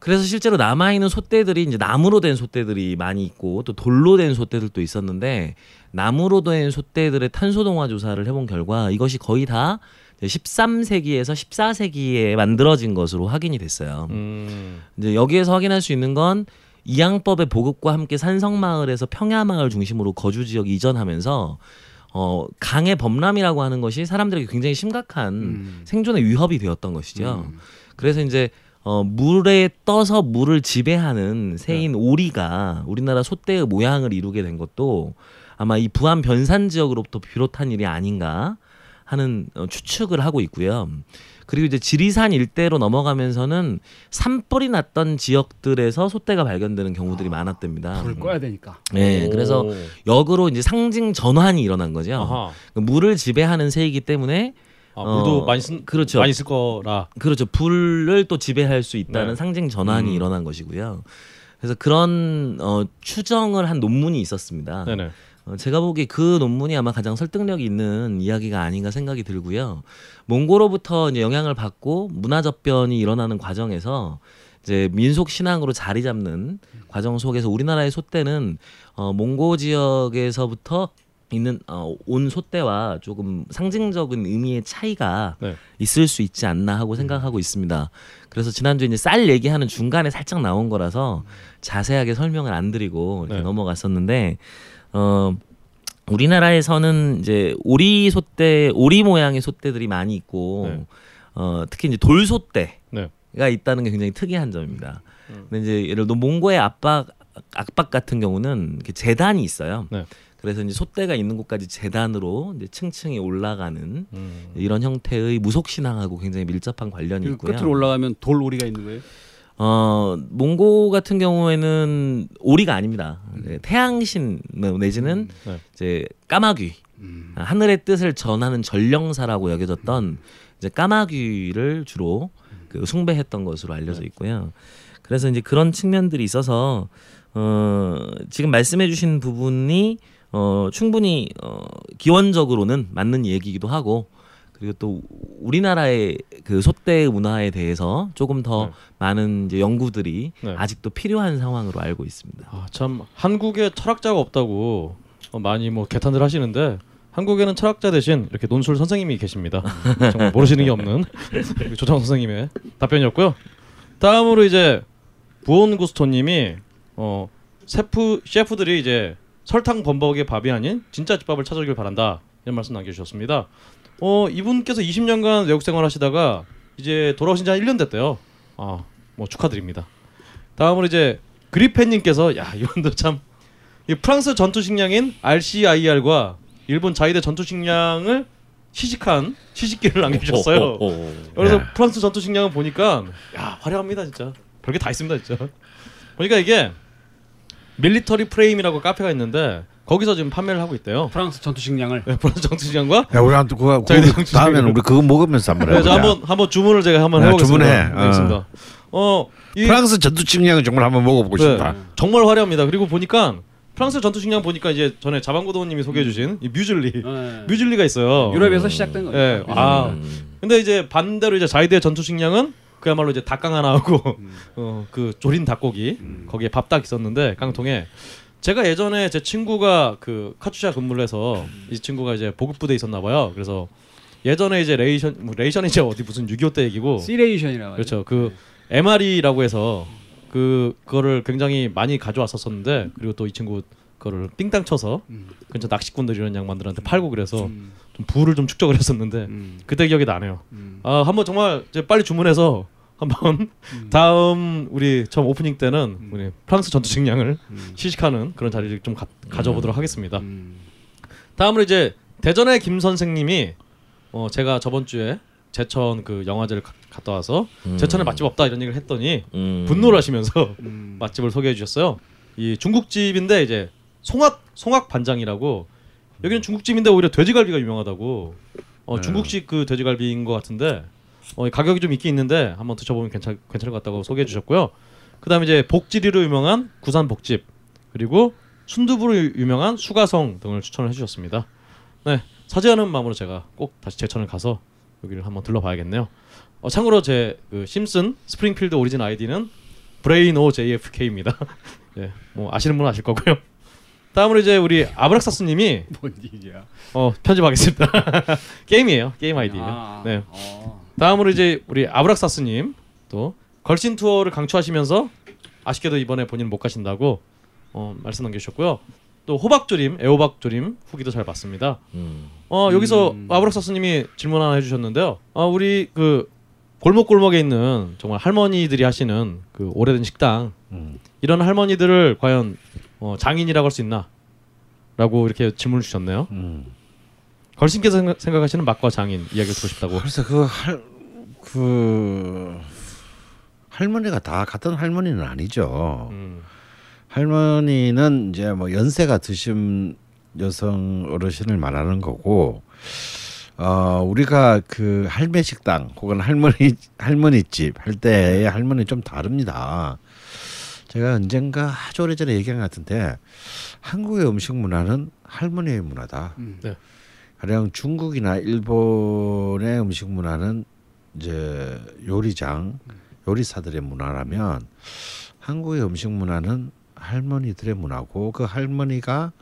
그래서 실제로 남아 있는 솥대들이 이제 나무로 된 솥대들이 많이 있고 또 돌로 된 솥대들도 있었는데 나무로 된 솥대들의 탄소 동화 조사를 해본 결과 이것이 거의 다 13세기에서 14세기에 만들어진 것으로 확인이 됐어요. 음. 이제 여기에서 확인할 수 있는 건 이양법의 보급과 함께 산성마을에서 평야마을 중심으로 거주 지역 이전하면서 어 강의 범람이라고 하는 것이 사람들에게 굉장히 심각한 음. 생존의 위협이 되었던 것이죠. 음. 그래서 이제 어 물에 떠서 물을 지배하는 새인 오리가 우리나라 소대의 모양을 이루게 된 것도 아마 이 부안 변산 지역으로부터 비롯한 일이 아닌가 하는 어, 추측을 하고 있고요. 그리고 이제 지리산 일대로 넘어가면서는 산불이 났던 지역들에서 소대가 발견되는 경우들이 많았답니다. 불을 꺼야 되니까. 네, 그래서 오. 역으로 이제 상징 전환이 일어난 거죠. 아하. 그 물을 지배하는 새이기 때문에 아, 물도 어, 많이 쓴 그렇죠. 많이 쓸 거라. 그렇죠. 불을 또 지배할 수 있다는 네. 상징 전환이 음. 일어난 것이고요. 그래서 그런 어, 추정을 한 논문이 있었습니다. 네네. 어, 제가 보기에 그 논문이 아마 가장 설득력 있는 이야기가 아닌가 생각이 들고요. 몽고로부터 영향을 받고 문화 접변이 일어나는 과정에서 이제 민속 신앙으로 자리 잡는 과정 속에서 우리나라의 소떼는 어, 몽고 지역에서부터 있는 어, 온 소떼와 조금 상징적인 의미의 차이가 네. 있을 수 있지 않나 하고 생각하고 있습니다. 그래서 지난주에 이제 쌀 얘기하는 중간에 살짝 나온 거라서 자세하게 설명을 안 드리고 네. 넘어갔었는데 어 우리나라에서는 이제 오리 소떼 오리 모양의 소떼들이 많이 있고 네. 어 특히 이제 돌 소떼가 네. 있다는 게 굉장히 특이한 점입니다. 음. 근데 이제 예를 들어 몽고의 압박 압박 같은 경우는 이렇게 재단이 있어요. 네. 그래서 이제 소떼가 있는 곳까지 재단으로 이제 층층이 올라가는 음. 이런 형태의 무속 신앙하고 굉장히 밀접한 관련이 그 있고요. 끝으로 올라가면 돌 오리가 있는 거예요. 어 몽고 같은 경우에는 오리가 아닙니다. 네, 태양신 내지는 네. 이제 까마귀 음. 아, 하늘의 뜻을 전하는 전령사라고 여겨졌던 이제 까마귀를 주로 그 숭배했던 것으로 알려져 있고요. 그래서 이제 그런 측면들이 있어서 어 지금 말씀해주신 부분이 어 충분히 어 기원적으로는 맞는 얘기이기도 하고 그리고 또 우리나라의 그 소떼 문화에 대해서 조금 더 네. 많은 이제 연구들이 네. 아직도 필요한 상황으로 알고 있습니다. 아, 참 한국에 철학자가 없다고 어, 많이 뭐 개탄들 하시는데 한국에는 철학자 대신 이렇게 논술 선생님이 계십니다. 정말 모르시는 게 없는 조장 선생님의 답변이었고요. 다음으로 이제 부온 구스토님이 어 셰프 셰프들이 이제 설탕 범벅의 밥이 아닌 진짜 집밥을 찾아주길 바란다 이런 말씀 남겨주셨습니다. 어 이분께서 20년간 외국 생활하시다가 이제 돌아오신 지 한 1년 됐대요. 아 뭐 축하드립니다. 다음으로 이제 그리펜님께서 야 이분도 참 이 프랑스 전투 식량인 RCIR과 일본 자위대 전투 식량을 시식한 시식기를 남겨주셨어요. 그래서 네. 프랑스 전투 식량을 보니까 야 화려합니다 진짜. 별게 다 있습니다 진짜. 보니까 이게 밀리터리 프레임이라고 카페가 있는데 거기서 지금 판매를 하고 있대요. 프랑스 전투 식량을 네, 프랑스 전투 식량과 야 우리한테 그거, 저희 그거 다음에는 우리 그거 먹으면서 한번 네, 해보자. 저 한번 한번 주문을 제가 한번 네, 해보겠습니다. 주문해. 어. 알겠습니다. 어, 이 프랑스 전투 식량을 정말 한번 먹어보고 네, 싶다. 정말 화려합니다. 그리고 보니까 프랑스 전투 식량 보니까 이제 전에 자방고도님이 소개해주신 이 뮤즐리 네. 뮤즐리가 있어요. 유럽에서 시작된 거예요. 예. 아 음. 근데 이제 반대로 이제 자위대 전투 식량은 그야말로 이제 닭강 하나 하고 음. 어그 조린 닭고기 거기에 밥딱 있었는데 깡통에 제가 예전에 제 친구가 그 카투샤 근무를 해서 이 친구가 이제 보급 부대에 있었나 봐요. 그래서 예전에 이제 ration 뭐 ration이 이제 어디 무슨 6.25 때 얘기고 C-ration이라고. 그렇죠. 그 MRE라고 해서 그 그거를 굉장히 많이 가져왔었었는데 그리고 또 이 친구 그거를 삥땅 쳐서 음. 근처 낚시꾼들 이런 양반들한테 팔고 그래서 음. 좀 부를 좀 축적을 했었는데 음. 그때 기억이 나네요. 음. 아 한번 정말 이제 빨리 주문해서 한번 다음 우리 처음 오프닝 때는 우리 프랑스 전투 식량을 음. 시식하는 그런 자리를 좀 가, 가져보도록 하겠습니다. 음. 다음으로 이제 대전의 김 선생님이 어 제가 저번 주에 제천 그 영화제를 가- 갔다 와서 음. 제천에 맛집 없다 이런 얘기를 했더니 음. 분노를 하시면서 음. 맛집을 소개해 주셨어요. 이 중국집인데 이제 송악 송악 반장이라고 여기는 중국집인데 오히려 돼지갈비가 유명하다고. 어, 네. 중국식 그 돼지갈비인 것 같은데 어, 이 가격이 좀 있긴 있는데 한번 드셔보면 괜찮 괜찮을 것 같다고 소개해 주셨고요. 그다음에 이제 복지리로 유명한 구산 복집 그리고 순두부로 유- 유명한 수가성 등을 추천을 해주셨습니다. 네 사죄하는 마음으로 제가 꼭 다시 제천을 가서 여기를 한번 들러봐야겠네요. 어, 참고로 제 그 심슨 스프링필드 오리진 아이디는 브레이노 JFK입니다. 예, 뭐 아시는 분은 아실 거고요. 다음으로 이제 우리 아브락사스님이 뭔 일이야? 어, 편집하겠습니다. 게임이에요, 게임 아이디예요. 아, 네. 어. 다음으로 이제 우리 아브락사스님 또 걸신 투어를 강추하시면서 아쉽게도 이번에 본인 못 가신다고 어, 말씀 남겨주셨고요. 또 호박조림, 애호박조림 후기도 잘 봤습니다. 음. 어 여기서 음. 아브락사스님이 질문 하나 해주셨는데요. 아 우리 그 골목골목에 있는 정말 할머니들이 하시는 그 오래된 식당 음. 이런 할머니들을 과연 어, 장인이라고 할 수 있나?라고 이렇게 질문을 주셨네요. 음. 걸신께서 생각, 생각 하시는 맛과 장인 이야기를 듣고 싶다고. 그래서 그할 그 할머니가 다 같은 할머니는 아니죠. 음, 할머니는 이제 뭐 연세가 드신 여성 어르신을 말하는 거고 어 우리가 그 할매 식당 혹은 할머니 할머니 집 할 때의 할머니 좀 다릅니다. 제가 언젠가 아주 오래전에 얘기한 것 같은데 한국의 음식 문화는 할머니의 문화다. 음. 네. 가령 중국이나 일본의 음식 문화는 이제 요리장 요리사들의 문화라면 한국의 음식 문화는 할머니들의 문화고 그 할머니가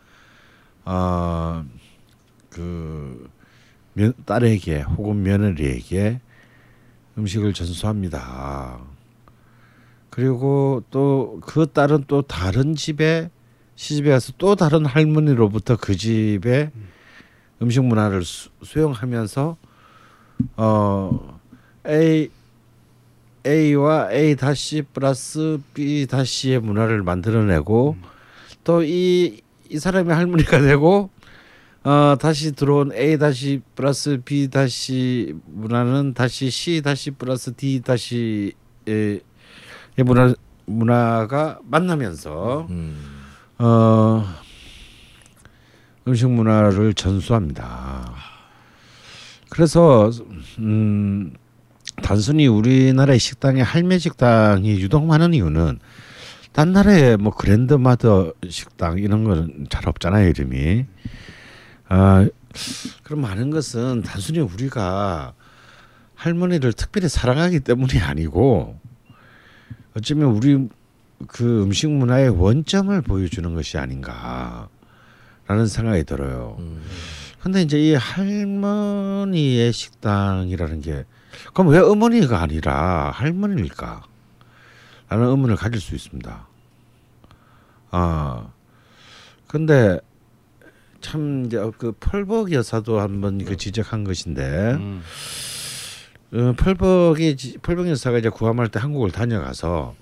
어그 딸에게 혹은 며느리에게 음식을 전수합니다. 그리고 또 그 딸은 또 다른 집에 시집에 가서 또 다른 할머니로부터 그 집에 음식 문화를 수, 수용하면서 어 A A와 A 다시 플러스 B 다시의 문화를 만들어내고 또이 이 사람의 할머니가 되고 어 다시 들어온 A 다시 플러스 B 다시 문화는 다시 C 다시 플러스 D 다시의 의 문화 문화가 만나면서 음. 어 음식 문화를 전수합니다. 그래서 음 단순히 우리나라의 식당에 할매 식당이 유독 많은 이유는 딴 나라에 뭐 그랜드마더 식당 이런 거는 잘 없잖아요 이름이. 아 그럼 많은 것은 단순히 우리가 할머니를 특별히 사랑하기 때문이 아니고 어쩌면 우리 그 음식 문화의 원점을 보여주는 것이 아닌가라는 생각이 들어요. 음. 근데 이제 이 할머니의 식당이라는 게 그럼 왜 어머니가 아니라 할머니일까? 라는 의문을 가질 수 있습니다. 아, 근데 참 이제 그 펄벅 여사도 한번 그 지적한 것인데 음. 어, 펄벅이 지- 펄벅 여사가 이제 구함할 때 한국을 다녀가서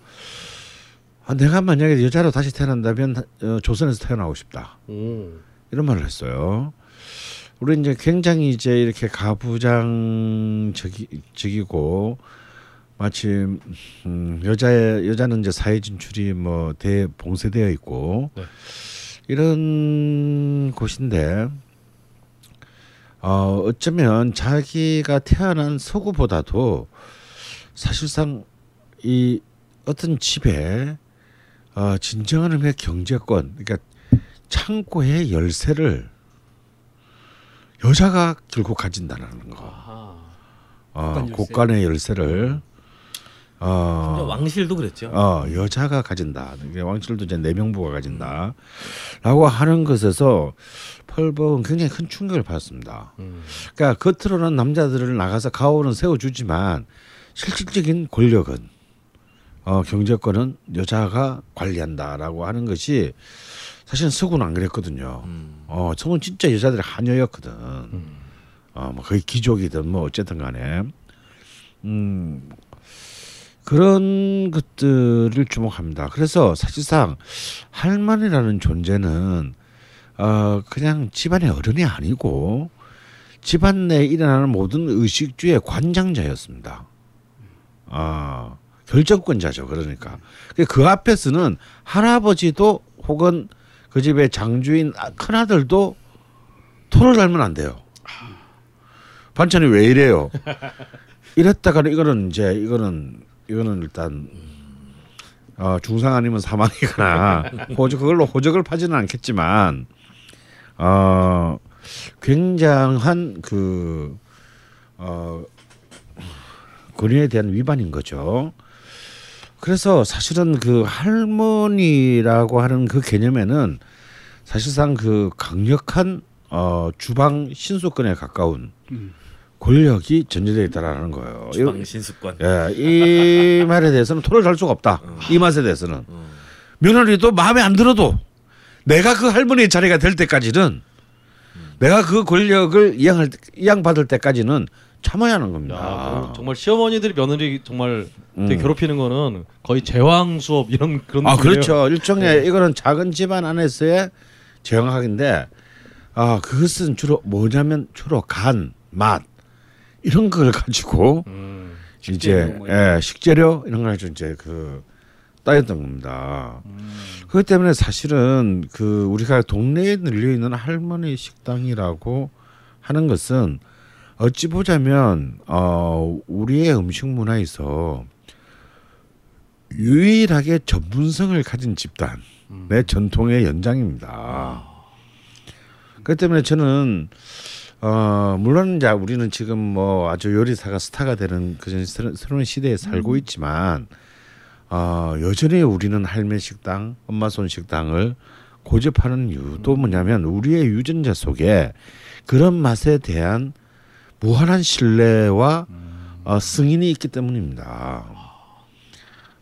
아, 내가 만약에 여자로 다시 태어난다면 어, 조선에서 태어나고 싶다. 오. 이런 말을 했어요. 우리 이제 굉장히 이제 이렇게 가부장적이고 마침 음, 여자의 여자는 이제 사회 진출이 뭐 대 봉쇄되어 있고 네. 이런 곳인데 어 어쩌면 자기가 태어난 서구보다도 사실상 이 어떤 집에 어 진정한 의미의 경제권 그러니까 창고의 열쇠를 여자가 결국 가진다는 거. 아하. 어, 곳간 열쇠. 곳간의 열쇠 를 어, 왕실도 그랬죠. 어 여자가 가진다. 왕실도 이제 내명부가 가진다 라고 하는 것에서 펄벅은 굉장히 큰 충격을 받았습니다. 음. 그러니까 겉으로는 남자들을 나가서 가오는 세워주지만 실질적인 권력은 어, 경제권은 여자가 관리한다라고 하는 것이 사실은 서구는 안 그랬거든요. 음. 어, 서구는 진짜 여자들이 한여였거든. 어, 뭐 거의 귀족이든 뭐 어쨌든 간에 음 그런 것들을 주목합니다. 그래서 사실상 할머니라는 존재는 어 그냥 집안의 어른이 아니고 집안 내에 일어나는 모든 의식주의 관장자였습니다. 아 결정권자죠. 그러니까 그 앞에서는 할아버지도 혹은 그 집의 장주인 큰 아들도 토를 달면 안 돼요. 반찬이 왜 이래요? 이랬다가는 이거는 이제 이거는 이거는 일단 어, 중상 아니면 사망이거나 호적 그걸로 호적을 파지는 않겠지만 어 굉장한 그 어, 권위에 대한 위반인 거죠. 그래서 사실은 그 할머니라고 하는 그 개념에는 사실상 그 강력한 어, 주방 신수권에 가까운 음. 권력이 전제되어 있다라는 거예요. 주방 신수권. 예, 이 말에 대해서는 토를 달 수가 없다. 이 맛에 대해서는 며느리도 마음에 안 들어도 내가 그 할머니의 자리가 될 때까지는 내가 그 권력을 이양할 때- 이양받을 때까지는 참아야 하는 야, 겁니다. 그럼 정말 시어머니들이 며느리 정말 되게 음. 괴롭히는 거는 거의 제왕 수업 이런 그런 아 느낌이에요. 그렇죠. 일종의 이거는 작은 집안 안에서의 제왕학인데 아 그것은 주로 뭐냐면 주로 간, 맛 이런 걸 가지고 음. 이제 식재료 뭐 이런 예, 식재료 이런 걸 가지고 이제 그 따였던 겁니다. 그렇기 때문에 사실은 그 우리가 동네에 늘려 있는 할머니 식당이라고 하는 것은 어찌 보자면 어 우리의 음식 문화에서 유일하게 전문성을 가진 집단 내 전통의 연장입니다. 그렇기 때문에 저는 어 물론 이제 우리는 지금 뭐 아주 요리사가 스타가 되는 그런 새로- 새로운 시대에 살고 있지만 어 여전히 우리는 할매 식당, 엄마 손 식당을 고집하는 이유도 뭐냐면 우리의 유전자 속에 그런 맛에 대한 무한한 신뢰와 어, 승인이 있기 때문입니다.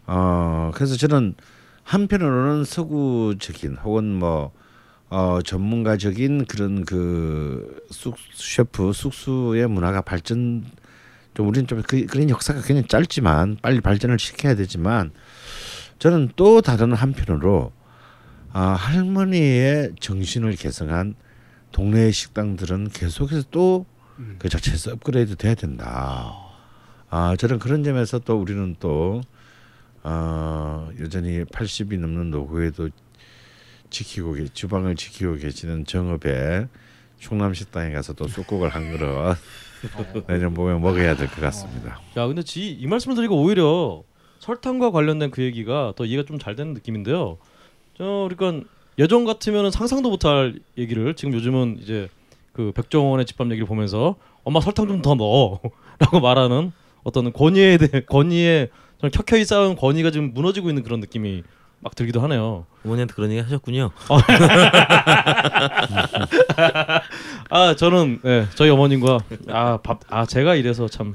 어 그래서 저는 한편으로는 서구적인 혹은 뭐 어, 전문가적인 그런 그 쑥, 셰프 숙수의 문화가 발전 좀 우리는 좀 그, 그런 역사가 그냥 짧지만 빨리 발전을 시켜야 되지만 저는 또 다른 한편으로 아, 할머니의 정신을 개성한 동네의 식당들은 계속해서 또 그 자체에서 업그레이드 돼야 된다. 아 저는 그런 점에서 또 우리는 또 어, 여전히 80이 넘는 노후에도 지키고 계, 주방을 지키고 계시는 정읍의 충남 식당에 가서 또 쑥국을 한 그릇 내년 봄에 먹어야 될 것 같습니다. 야 근데 지, 이 말씀을 드리고 오히려 설탕과 관련된 그 얘기가 더 이해가 좀 잘 되는 느낌인데요. 저 그러니까 예전 같으면은 상상도 못할 얘기를 지금 요즘은 이제 그 백종원의 집밥 얘기를 보면서 엄마 설탕 좀 더 넣어라고 말하는 어떤 권위에 대해 권위에 저는 켜켜이 쌓은 권위가 지금 무너지고 있는 그런 느낌이 막 들기도 하네요. 어머니한테 그런 얘기 하셨군요. 아 저는 네, 저희 어머님과 아밥아 제가 이래서 참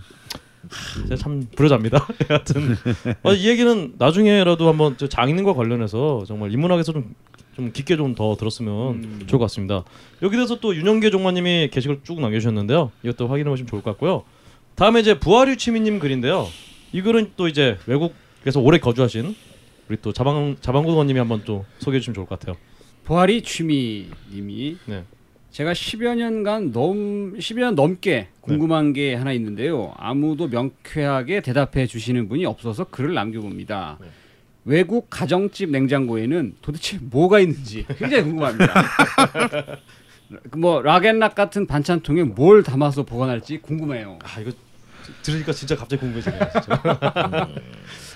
제가 참 불효자입니다. 하여튼 어, 이 얘기는 나중에라도 한번 저 장인과 관련해서 정말 인문학에서 좀, 좀 깊게 좀 더 들었으면 좋을 것 같습니다. 여기 대해서 또 윤영계 종마님이 게시글 쭉 남겨주셨는데요. 이것도 확인해 보시면 좋을 것 같고요. 다음에 이제 부하류 취미님 글인데요. 이 글은 또 이제 외국에서 오래 거주하신 우리 또 자방 자방구원님이 한번 또 소개해 주시면 좋을 것 같아요. 보아리 취미님이 네. 제가 10여 년간 넘 10여 년 넘게 궁금한 게 하나 있는데요. 아무도 명쾌하게 대답해 주시는 분이 없어서 글을 남겨봅니다. 네. 외국 가정집 냉장고에는 도대체 뭐가 있는지 굉장히 궁금합니다. 그뭐 락앤락 같은 반찬통에 뭘 담아서 보관할지 궁금해요. 아 이거 들으니까 진짜 갑자기 궁금해지네요. 진짜.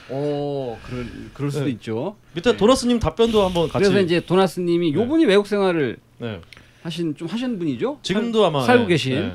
어, 그럴 그럴 수도 네. 있죠. 밑에 도나스님 답변도 한번 같이. 그래서 이제 도나스님이 네. 요분이 외국 생활을 네. 하신 좀 하신 분이죠? 지금도 살- 아마 살고 네, 계신.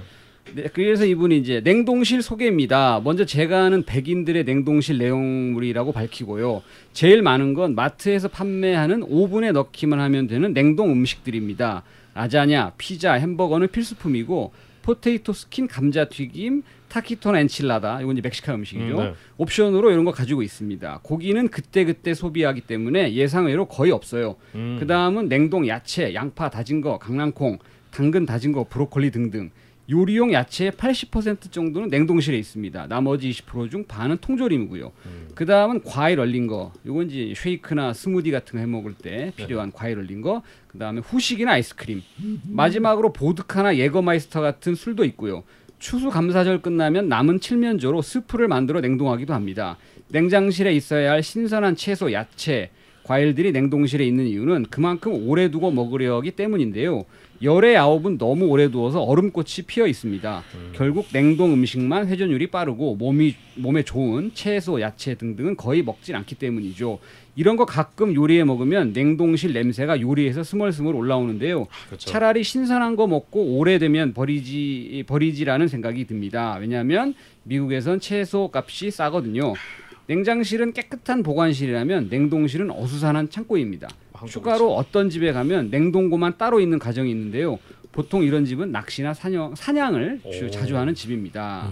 네. 네, 그래서 이분이 이제 냉동실 소개입니다. 먼저 제가 아는 백인들의 냉동실 내용물이라고 밝히고요. 제일 많은 건 마트에서 판매하는 오븐에 넣기만 하면 되는 냉동 음식들입니다. 라자냐, 피자, 햄버거는 필수품이고 potato skin, 감자 튀김, taquito, enchilada 이건 이제 멕시칸 음식이죠. 음, 네. 옵션으로 이런 거 가지고 있습니다. 고기는 그때 그때 소비하기 때문에 예상외로 거의 없어요. 음. 그 다음은 냉동 야채, 양파 다진 거, 강낭콩, 당근 다진 거, 브로콜리 등등. 요리용 야채의 80% 정도는 냉동실에 있습니다. 나머지 20%중 반은 통조림이고요. 그 다음은 과일 얼린 거. 요건 이제 쉐이크나 스무디 같은 거 해 먹을 때 필요한 과일 얼린 거. 그 다음에 후식이나 아이스크림. 마지막으로 보드카나 예거마이스터 같은 술도 있고요. 추수 감사절 끝나면 남은 칠면조로 스프를 만들어 냉동하기도 합니다. 냉장실에 있어야 할 신선한 채소, 야채, 과일들이 냉동실에 있는 이유는 그만큼 오래 두고 먹으려 하기 때문인데요. 열의 아홉은 너무 오래 두어서 얼음꽃이 피어 있습니다. 결국 냉동 음식만 회전율이 빠르고 몸이 몸에 좋은 채소, 야채 등등은 거의 먹질 않기 때문이죠. 이런 거 가끔 요리해 먹으면 냉동실 냄새가 요리에서 스멀스멀 올라오는데요. 그렇죠. 차라리 신선한 거 먹고 오래되면 버리지 버리지라는 생각이 듭니다. 왜냐하면 미국에선 채소 값이 싸거든요. 냉장실은 깨끗한 보관실이라면 냉동실은 어수선한 창고입니다. 추가로 어떤 집에 가면 냉동고만 따로 있는 가정이 있는데요. 보통 이런 집은 낚시나 사냥, 사냥을 주- 오. 자주 하는 집입니다.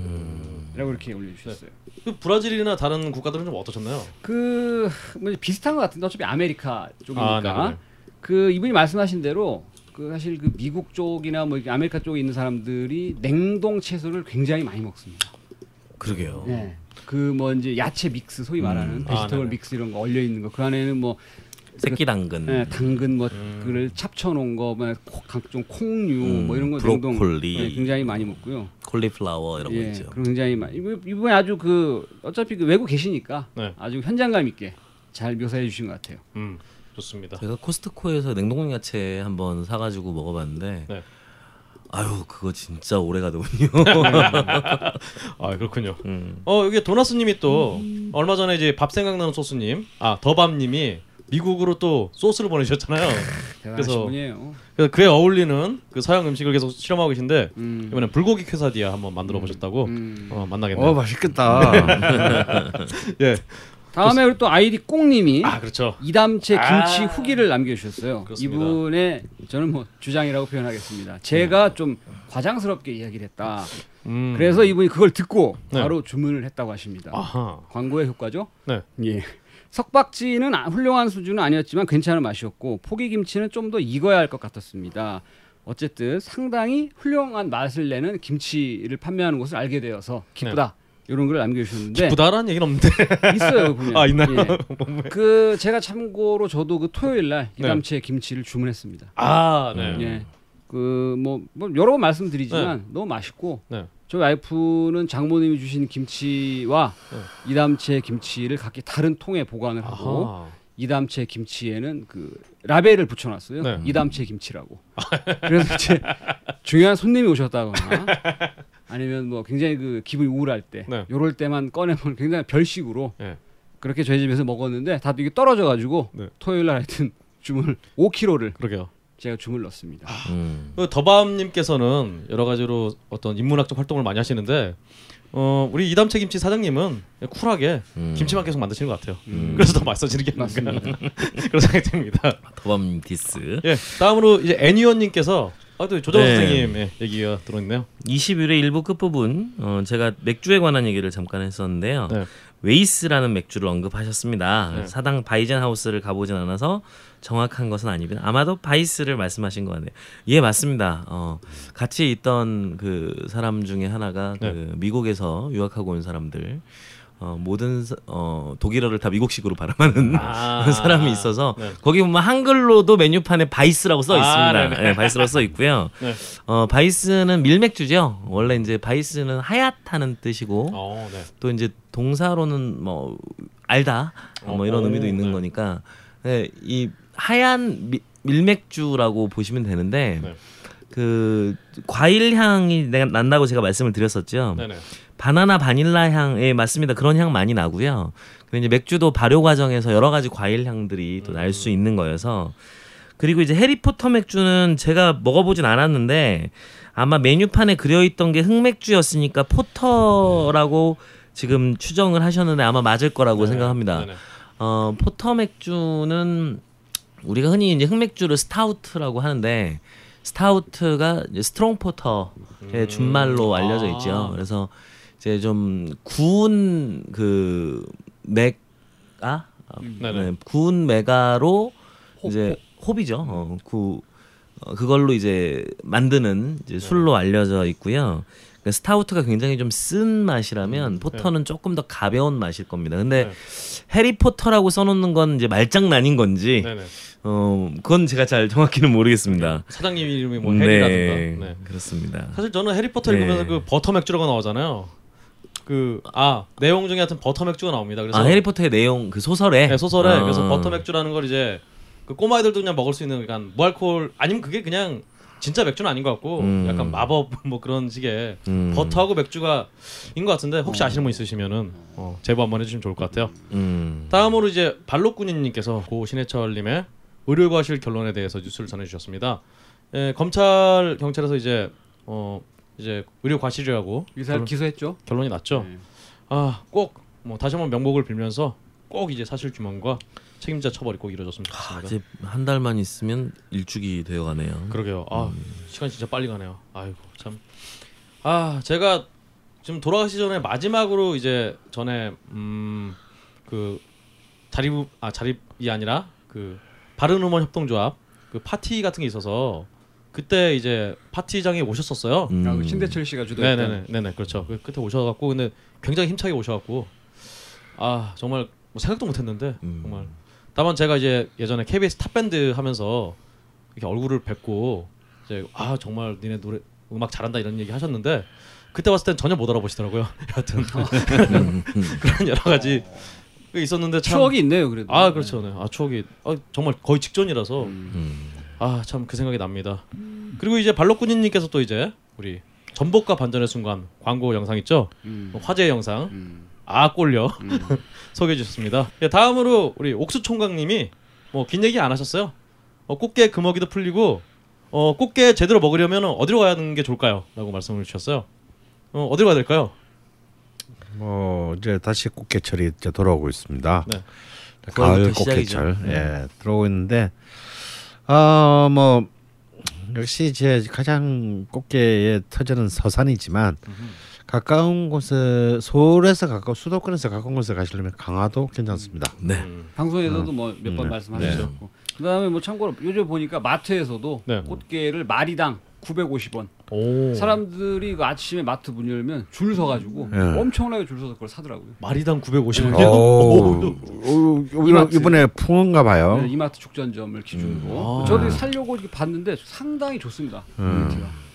라고 이렇게 올려주셨어요. 그 브라질이나 다른 국가들은 좀 어떠셨나요? 그 뭐, 비슷한 것 같은데 어차피 아메리카 쪽이니까 아, 네네. 그 이분이 말씀하신 대로 그 사실 그 미국 쪽이나 뭐 아메리카 쪽에 있는 사람들이 냉동 채소를 굉장히 많이 먹습니다. 그러게요. 네. 그 뭐 이제 야채 mix 소위 말하는 아, vegetable 네네. mix 이런 거 얼려 있는 거 그 안에는 뭐 새끼 당근, 네, 당근 뭐 음. 그를 찹쳐 놓은 거, 뭐 코- 각종 콩류 음, 뭐 이런 거 브로콜리. 네, 굉장히 많이 먹고요. 콜리플라워 이런 거 예, 있죠. 그리고 굉장히 많이 이분- 이분이 아주 그 어차피 그 외국 계시니까 네. 아주 현장감 있게 잘 묘사해 주신 것 같아요. 음 좋습니다. 제가 코스트코에서 냉동 야채 한번 사가지고 먹어봤는데 네. 아유 그거 진짜 오래 가더군요. 아 그렇군요. 음. 어 여기 도나스님이 또 얼마 전에 이제 밥 생각나는 소스님, 아 더밥님이 미국으로 또 소스를 보내주셨잖아요. 대단하신 그래서- 분이에요. 그래서 그에 어울리는 그 서양 음식을 계속 실험하고 계신데 음. 이번엔 불고기 퀘사디아 한번 만들어 보셨다고 음. 어, 만나겠네요. 어 맛있겠다. 예. 다음에 우리 또 아이디 꽁님이 아 그렇죠. 이담채 김치 아. 후기를 남겨주셨어요. 그렇습니다. 이분의 저는 뭐 주장이라고 표현하겠습니다. 제가 좀 과장스럽게 이야기를 했다. 음. 그래서 이분이 그걸 듣고 네. 바로 주문을 했다고 하십니다. 아하. 광고의 효과죠? 네. 예. 석박지는 아- 훌륭한 수준은 아니었지만 괜찮은 맛이었고 포기김치는 좀 더 익어야 할 것 같았습니다. 어쨌든 상당히 훌륭한 맛을 내는 김치를 판매하는 곳을 알게 되어서 기쁘다. 이런 걸 남겨주셨는데 네. 기쁘다라는 얘기는 없는데. 있어요 보면. 아 있나요? 예. 그 제가 참고로 저도 그 토요일 날 이담채 김치를 주문했습니다. 아 네. 예. 그뭐 뭐 여러 번 말씀드리지만 너무 맛있고 네. 저희 와이프는 장모님이 주신 김치와 네. 이담채 김치를 각기 다른 통에 보관을 하고 아하. 이담채 김치에는 그 라벨을 붙여놨어요. 네. 이담채 김치라고. 그래서 이제 중요한 손님이 오셨다거나 아니면 뭐 굉장히 그 기분이 우울할 때, 네. 요럴 때만 꺼내면 굉장히 별식으로 네. 그렇게 저희 집에서 먹었는데 다들 이게 떨어져가지고 네. 토요일 날 하여튼 주문을 5kg를 그러게요. 제가 주문을 넣었습니다. 음. 그 더밤님께서는 여러 가지로 어떤 인문학적 활동을 많이 하시는데 어 우리 이담채 김치 사장님은 쿨하게 음. 김치만 계속 만드시는 것 같아요. 음. 그래서 더 맛있어지는 게 아닌가 맞습니다. 그런 생각이 듭니다. 더밤 디스. 예, 다음으로 이제 애니원님께서 아또 조정 네. 선생님의 얘기가 들어있네요. 21회 일부 끝부분 어, 제가 맥주에 관한 얘기를 잠깐 했었는데요. 네. Weiss라는 맥주를 언급하셨습니다. 네. 사당 바이젠 하우스를 가보진 않아서 정확한 것은 아니지만 아마도 Weiss를 말씀하신 것 같네요. 예 맞습니다. 어, 같이 있던 그 사람 중에 하나가 그 네. 미국에서 유학하고 온 사람들 어, 모든 사- 어, 독일어를 다 미국식으로 발음하는 아. 사람이 있어서 네. 거기 보면 한글로도 메뉴판에 Weiss라고 써 아, 있습니다. 네네. 네, Weiss라고 써 있고요. 네. 어, Weiss는 밀맥주죠. 원래 이제 Weiss는 하얗다는 뜻이고 어, 네. 또 이제 동사로는 뭐 알다 뭐 이런 어, 의미도 있는 네. 거니까 네, 이 하얀 미, 밀맥주라고 보시면 되는데 네. 그 과일 향이 난다고 제가 말씀을 드렸었죠. 네네. 바나나 바닐라 향에 맞습니다. 그런 향 많이 나고요. 그리고 이제 맥주도 발효 과정에서 여러 가지 과일 향들이 또 날수 있는 거여서 그리고 이제 해리포터 맥주는 제가 먹어보진 않았는데 아마 메뉴판에 그려 있던 게 흑맥주였으니까 포터라고 지금 추정을 하셨는데 아마 맞을 거라고 네네. 생각합니다. 네네. 어, porter 맥주는 우리가 흔히 이제 흑맥주를 stout라고 하는데 stout가 strong porter의 음. 준말로 알려져 있죠. 아. 그래서 이제 좀 구운 그 맥아 아, 네네. 네, 구운 맥아로 이제 홉이죠. 어, 구 어, 그걸로 이제 만드는 이제 술로 알려져 있고요. 그러니까 stout가 굉장히 좀 쓴 맛이라면 porter는 조금 더 가벼운 맛일 겁니다. 근데 네. 해리포터라고 써놓는 건 이제 말장난인 건지 네네. 어 그건 제가 잘 정확히는 모르겠습니다. 사장님 이름이 뭐 해리라든가. 네. 그렇습니다. 사실 저는 해리포터 네. 읽으면서 그 버터 맥주라고 나오잖아요. 그아 내용 중에 하여튼 버터 맥주가 나옵니다. 그래서 아 해리포터의 내용 그 소설에 네, 소설에 아. 그래서 버터 맥주라는 걸 이제 그 꼬마애들도 그냥 먹을 수 있는 그러니까 무알콜 아니면 그게 그냥 진짜 맥주는 아닌 것 같고 음. 약간 마법 뭐 그런 식의 음. 버터하고 맥주가 인것 같은데 혹시 아시는 분 있으시면은 어, 제보 한번 해주시면 좋을 것 같아요. 음. 다음으로 이제 발록군인님께서 고 신해철님의 의료과실 결론에 대해서 뉴스를 전해주셨습니다. 예, 검찰 경찰에서 이제 어 이제 의료 과실이라고 의사를 결론, 기소했죠. 결론이 났죠. 네. 아꼭 뭐 다시 한번 명복을 빌면서 꼭 이제 사실 규명과 책임자 처벌이 꼭 이루어졌으면 아, 좋겠습니다. 이제 한 달만 있으면 일주기 되어가네요. 그러게요. 아 시간 진짜 빨리 가네요. 아이고 참. 아 제가 지금 돌아가시 전에 마지막으로 이제 전에 음그 자립 아 자립이 아니라 그 바른 음원 협동조합 그 파티 같은 게 있어서 그때 이제 파티장에 오셨었어요. 음. 아, 그 신대철 씨가 주도했던 네네네 네네 그렇죠. 그 끝에 오셔갖고 근데 굉장히 힘차게 오셔갖고 아 정말 뭐 생각도 못했는데 음. 정말 다만 제가 이제 예전에 KBS 탑 밴드 하면서 이렇게 얼굴을 뵙고 이제 아 정말 니네 노래 음악 잘한다 이런 얘기 하셨는데 그때 봤을 땐 전혀 못 알아보시더라고요. 여하튼 그런 여러 가지 그 있었는데 참 추억이 있네요, 그래도. 아 그렇죠. 네. 아 추억이 아, 정말 거의 직전이라서 음. 음. 아참 그 생각이 납니다. 그리고 이제 발로꾸니님께서 또 이제 우리 전복과 반전의 순간 광고 영상 있죠? 음. 화제 영상 음. 아 꼴려 음. 소개해 주셨습니다. 예, 다음으로 우리 옥수 총각님이 뭐 긴 얘기 안 하셨어요. 어, 꽃게 금어기도 풀리고 어, 꽃게 제대로 먹으려면 어디로 가는 게 좋을까요?라고 말씀을 주셨어요. 어, 어디로 가야 될까요? 뭐 이제 다시 꽃게철이 이제 돌아오고 있습니다. 네. 가을 구월부터 시작이죠. 꽃게철 예 들어오고 있는데 아뭐 역시 이제 가장 꽃게의 터전은 서산이지만 가까운 곳에 서울에서 가까운 수도권에서 가까운 곳에 가시려면 강화도 괜찮습니다. 네. 음, 방송에서도 뭐 몇번 네. 말씀하셨고 그다음에 뭐 참고로 요즘 보니까 마트에서도 네. 꽃게를 마리당 950원. 오. 사람들이 그 아침에 마트 문 열면 줄 서가지고 네. 엄청나게 줄 서서 그걸 사더라고요. 마리당 950원. 네. 오, 오, 이마트. 이번에 풍어인가 봐요. 네, 이마트 축전점을 기준으로 음. 아. 저도 살려고 봤는데 상당히 좋습니다. 음.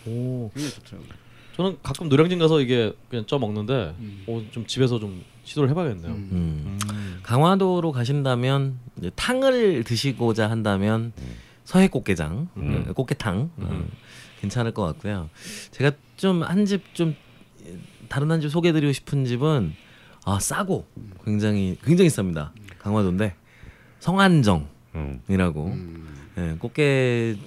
오. 굉장히 좋더라고요. 저는 가끔 노량진 가서 이게 그냥 쪄 먹는데 음. 어, 좀 집에서 좀 시도를 해봐야겠네요. 음. 음. 강화도로 가신다면 이제 탕을 드시고자 한다면 서해 꽃게장, 음. 어, 꽃게탕 어, 음. 괜찮을 것 같고요. 제가 좀 한 집 좀 다른 한 집 소개드리고 싶은 집은 아 싸고 굉장히 굉장히 쌉니다. 강화도인데 성안정이라고 음. 예, 꽃게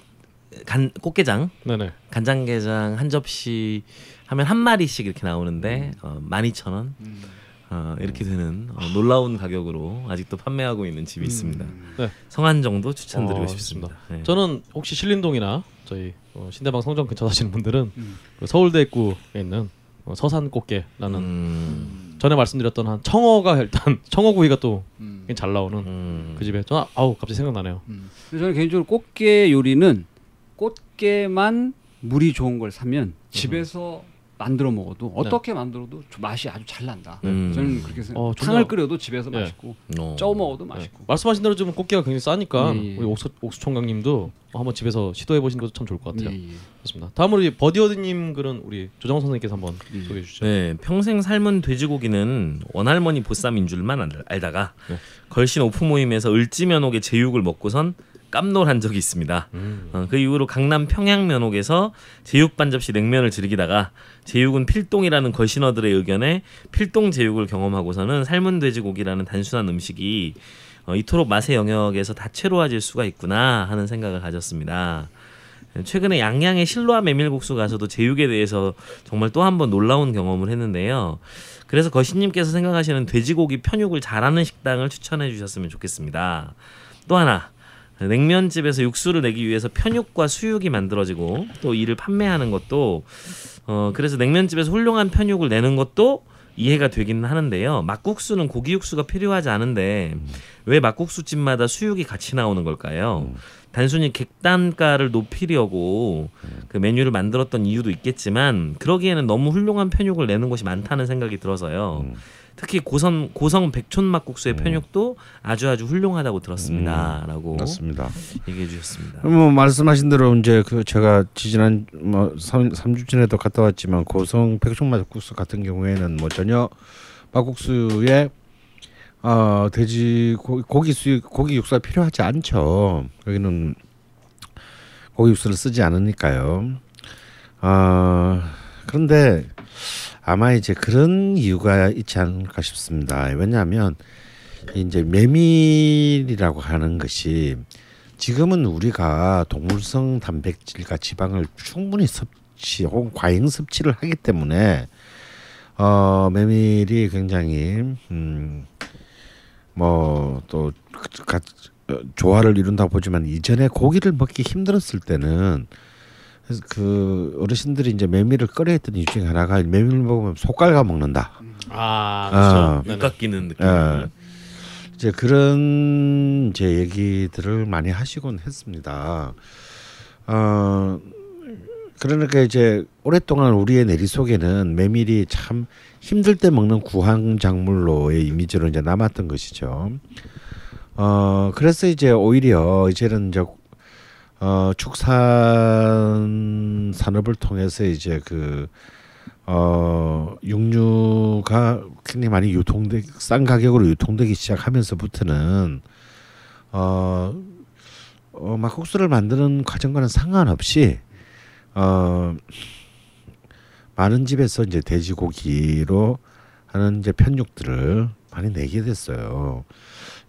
간 꽃게장 네네. 간장게장 한 접시 하면 한 마리씩 이렇게 나오는데 어, 12,000원 음. 어, 이렇게 되는 어, 놀라운 가격으로 아직도 판매하고 있는 집이 있습니다. 네. 성안정도 추천드리고 어, 싶습니다. 네. 저는 혹시 신림동이나 저희 어, 신대방 성정 근처 사시는 분들은 음. 그 서울대 입구에 있는 어, 서산 꽃게라는 음, 전에 말씀드렸던 한 청어가 일단 청어구이가 또 음. 잘 나오는 음, 그 집에 저는 아우 갑자기 생각나네요. 음. 저는 개인적으로 꽃게 요리는 꽃게만 물이 좋은 걸 사면 집에서 만들어 먹어도 어떻게 만들어도 좀 맛이 아주 잘 난다. 음. 저는 그렇게 생각. 어, 탕을 끓여도 집에서 네. 맛있고 어. 쪄 먹어도 네. 맛있고. 말씀하신 대로 지금 꽃게가 굉장히 싸니까 예, 예. 우리 옥수, 옥수 총각님도 한번 집에서 시도해 보시는 것도 참 좋을 것 같아요. 예, 예. 좋습니다. 다음으로 이 버디어드님 글은 우리 조정원 선생님께서 한번 예. 소개해 주시죠. 네, 평생 삶은 돼지고기는 원할머니 보쌈인 줄만 알- 알다가 네. 걸신 오프 모임에서 을지면옥의 제육을 먹고선 깜놀한 적이 있습니다. 음. 어, 그 이후로 강남 평양면옥에서 제육 반 접시 냉면을 즐기다가 제육은 필동이라는 걸신어들의 의견에 필동 제육을 경험하고서는 삶은 돼지고기라는 단순한 음식이 어, 이토록 맛의 영역에서 다채로워질 수가 있구나 하는 생각을 가졌습니다. 최근에 양양의 실로아 메밀국수 가서도 제육에 대해서 정말 또 한 번 놀라운 경험을 했는데요. 그래서 거신님께서 생각하시는 돼지고기 편육을 잘하는 식당을 추천해 주셨으면 좋겠습니다. 또 하나 냉면집에서 육수를 내기 위해서 편육과 수육이 만들어지고 또 이를 판매하는 것도 어 그래서 냉면집에서 훌륭한 편육을 내는 것도 이해가 되기는 하는데요. 막국수는 고기 육수가 필요하지 않은데 왜 막국수집마다 수육이 같이 나오는 걸까요? 단순히 객단가를 높이려고 그 메뉴를 만들었던 이유도 있겠지만 그러기에는 너무 훌륭한 편육을 내는 곳이 많다는 생각이 들어서요. 특히 고성 고성 백촌 막국수의 편육도 아주 아주 훌륭하다고 들었습니다라고 맞습니다. 얘기해 주셨습니다. 뭐 말씀하신 대로 이제 그 제가 지지난 뭐 3, 삼주 전에도 갔다 왔지만 고성 백숙막국수 같은 경우에는 뭐 전혀 막국수에 어 돼지 고, 고기 수 고기 육수가 필요하지 않죠. 여기는 고기 육수를 쓰지 않으니까요. 어 그런데 아마 이제 그런 이유가 있지 않을까 싶습니다. 왜냐하면 이제 메밀이라고 하는 것이 지금은 우리가 동물성 단백질과 지방을 충분히 섭취 혹은 과잉 섭취를 하기 때문에 어 메밀이 굉장히 음, 음뭐또 조화를 이룬다고 보지만 이전에 고기를 먹기 힘들었을 때는 그래서 그 어르신들이 이제 메밀을 끓여 했던 이유 중에 하나가 메밀 먹으면 속갈가 먹는다. 아, 아. 그렇죠. 깎이는 느낌. 예. 이제 그런 이제 얘기들을 많이 하시곤 했습니다. 어 그러니까 이제 오랫동안 우리의 내리 속에는 메밀이 참 힘들 때 먹는 구황 작물로의 이미지로 이제 남았던 것이죠. 어 그래서 이제 오히려 이제는 이제 어 축산 산업을 통해서 이제 그 어, 육류가 굉장히 많이 유통되 싼 가격으로 유통되기 시작하면서부터는 어, 어 막국수를 만드는 과정과는 상관없이 어 많은 집에서 이제 돼지고기로 하는 이제 편육들을 많이 내게 됐어요.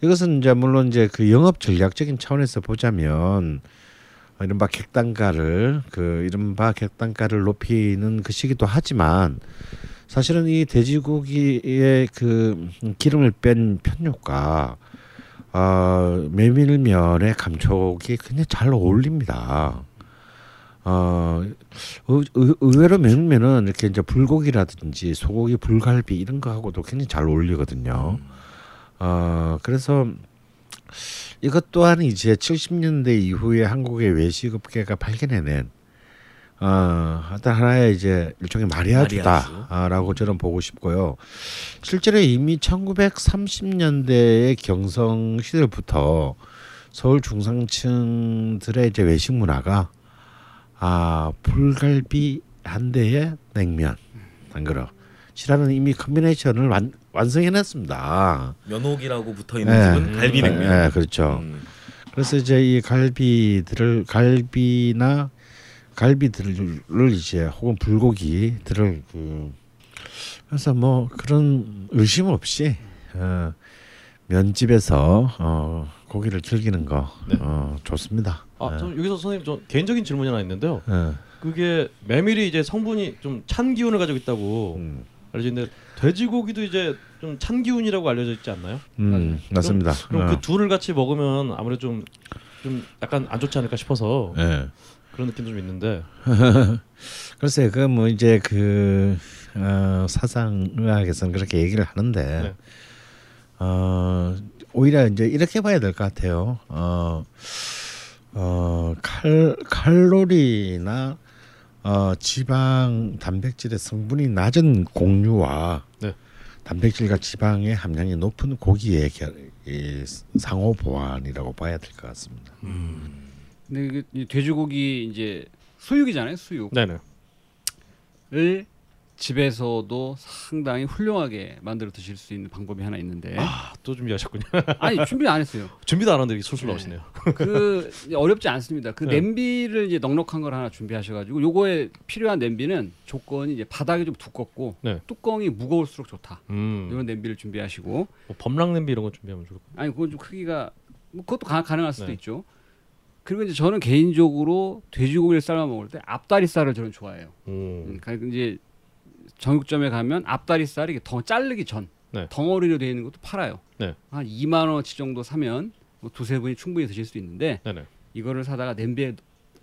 이것은 이제 물론 이제 그 영업 전략적인 차원에서 보자면 이른바 객단가를 그 이른바 객단가를 높이는 것이기도 하지만 사실은 이 돼지고기의 그 기름을 뺀 편육과 어, 메밀면의 감촉이 굉장히 잘 어울립니다. 어, 의외로 메밀면은 이렇게 이제 불고기라든지 소고기 불갈비 이런 거하고도 굉장히 잘 어울리거든요. 어, 그래서 이것 또한 이제 70년대 이후에 한국의 외식업계가 발견해낸 어, 어떤 하나의 이제 일종의 마리아주다라고 저는 보고 싶고요. 실제로 이미 1930년대의 경성 시절부터 서울 중상층들의 이제 외식 문화가 아 불갈비 한 대에 냉면 한 그릇 이라는 이미 컨비네이션을 완, 완성해냈습니다. 면옥이라고 붙어 있는 네. 집은 갈비냉면. 네, 그렇죠. 음. 그래서 이제 이 갈비들을 갈비나 갈비들을 이제 혹은 불고기들을 그 그래서 뭐 그런 의심 없이 어, 면집에서 어, 고기를 즐기는 거 네. 어, 좋습니다. 아, 저 여기서 선생님 저 개인적인 질문이 하나 있는데요. 예. 그게 메밀이 이제 성분이 좀 찬 기운을 가지고 있다고 음, 알려져 있는데 돼지고기도 이제 좀 찬 기운이라고 알려져 있지 않나요? 음, 맞습니다. 그럼 어. 그 둘을 같이 먹으면 아무래도 좀, 좀 약간 안 좋지 않을까 싶어서 예. 그런 느낌도 좀 있는데 글쎄 그 뭐 이제 그 어, 사상 의학에서는 그렇게 얘기를 하는데 네. 어, 오히려 이제 이렇게 봐야 될 것 같아요. 어, 어, 칼 칼로리나 어, 지방 단백질의 성분이 낮은 공유와 네. 단백질과 지방의 함량이 높은 고기의 결, 이 상호 보완이라고 봐야 될 것 같습니다. 근데 이게 이 돼지고기 이제 수육이잖아요, 수육. 네네 을 집에서도 상당히 훌륭하게 만들어 드실 수 있는 방법이 하나 있는데 아 또 준비하셨군요 아니 준비 안 했어요. 준비도 안 하는데 술술 네. 나오시네요 그 어렵지 않습니다. 그 네. 냄비를 이제 넉넉한 걸 하나 준비하셔가지고 요거에 필요한 냄비는 조건이 이제 바닥이 좀 두껍고 네. 뚜껑이 무거울수록 좋다. 음, 이런 냄비를 준비하시고 뭐 범랑 냄비 이런 거 준비하면 좋을 것 아니 그건 좀 크기가 뭐 그것도 가, 가능할 수도 네. 있죠. 그리고 이제 저는 개인적으로 돼지고기를 삶아 먹을 때 앞다리살을 저는 좋아해요. 같아요 음, 그러니까 이제 정육점에 가면 앞다리살이 더 자르기 전 네. 덩어리로 되어 있는 것도 팔아요. 네. 한 2만 원치 정도 사면 뭐 두세 분이 충분히 드실 수 있는데 네네 이거를 사다가 냄비에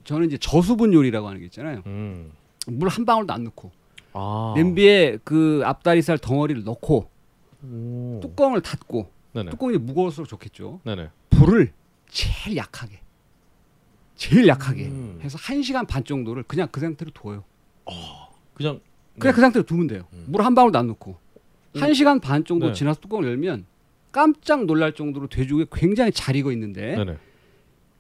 저는 이제 저수분 요리라고 하는 게 있잖아요. 음. 물한 방울도 안 넣고 아 냄비에 그 앞다리살 덩어리를 넣고 오. 뚜껑을 닫고 네네 뚜껑이 무거울수록 좋겠죠. 네네 불을 제일 약하게 제일 약하게 음. 해서 한 시간 반 정도를 그냥 그 상태로 둬요. 그냥 그냥 그 상태로 두면 돼요. 물 한 방울도 안 넣고 한 시간 반 정도 네. 지나서 뚜껑을 열면 깜짝 놀랄 정도로 돼지고기 굉장히 잘 익어 있는데 네네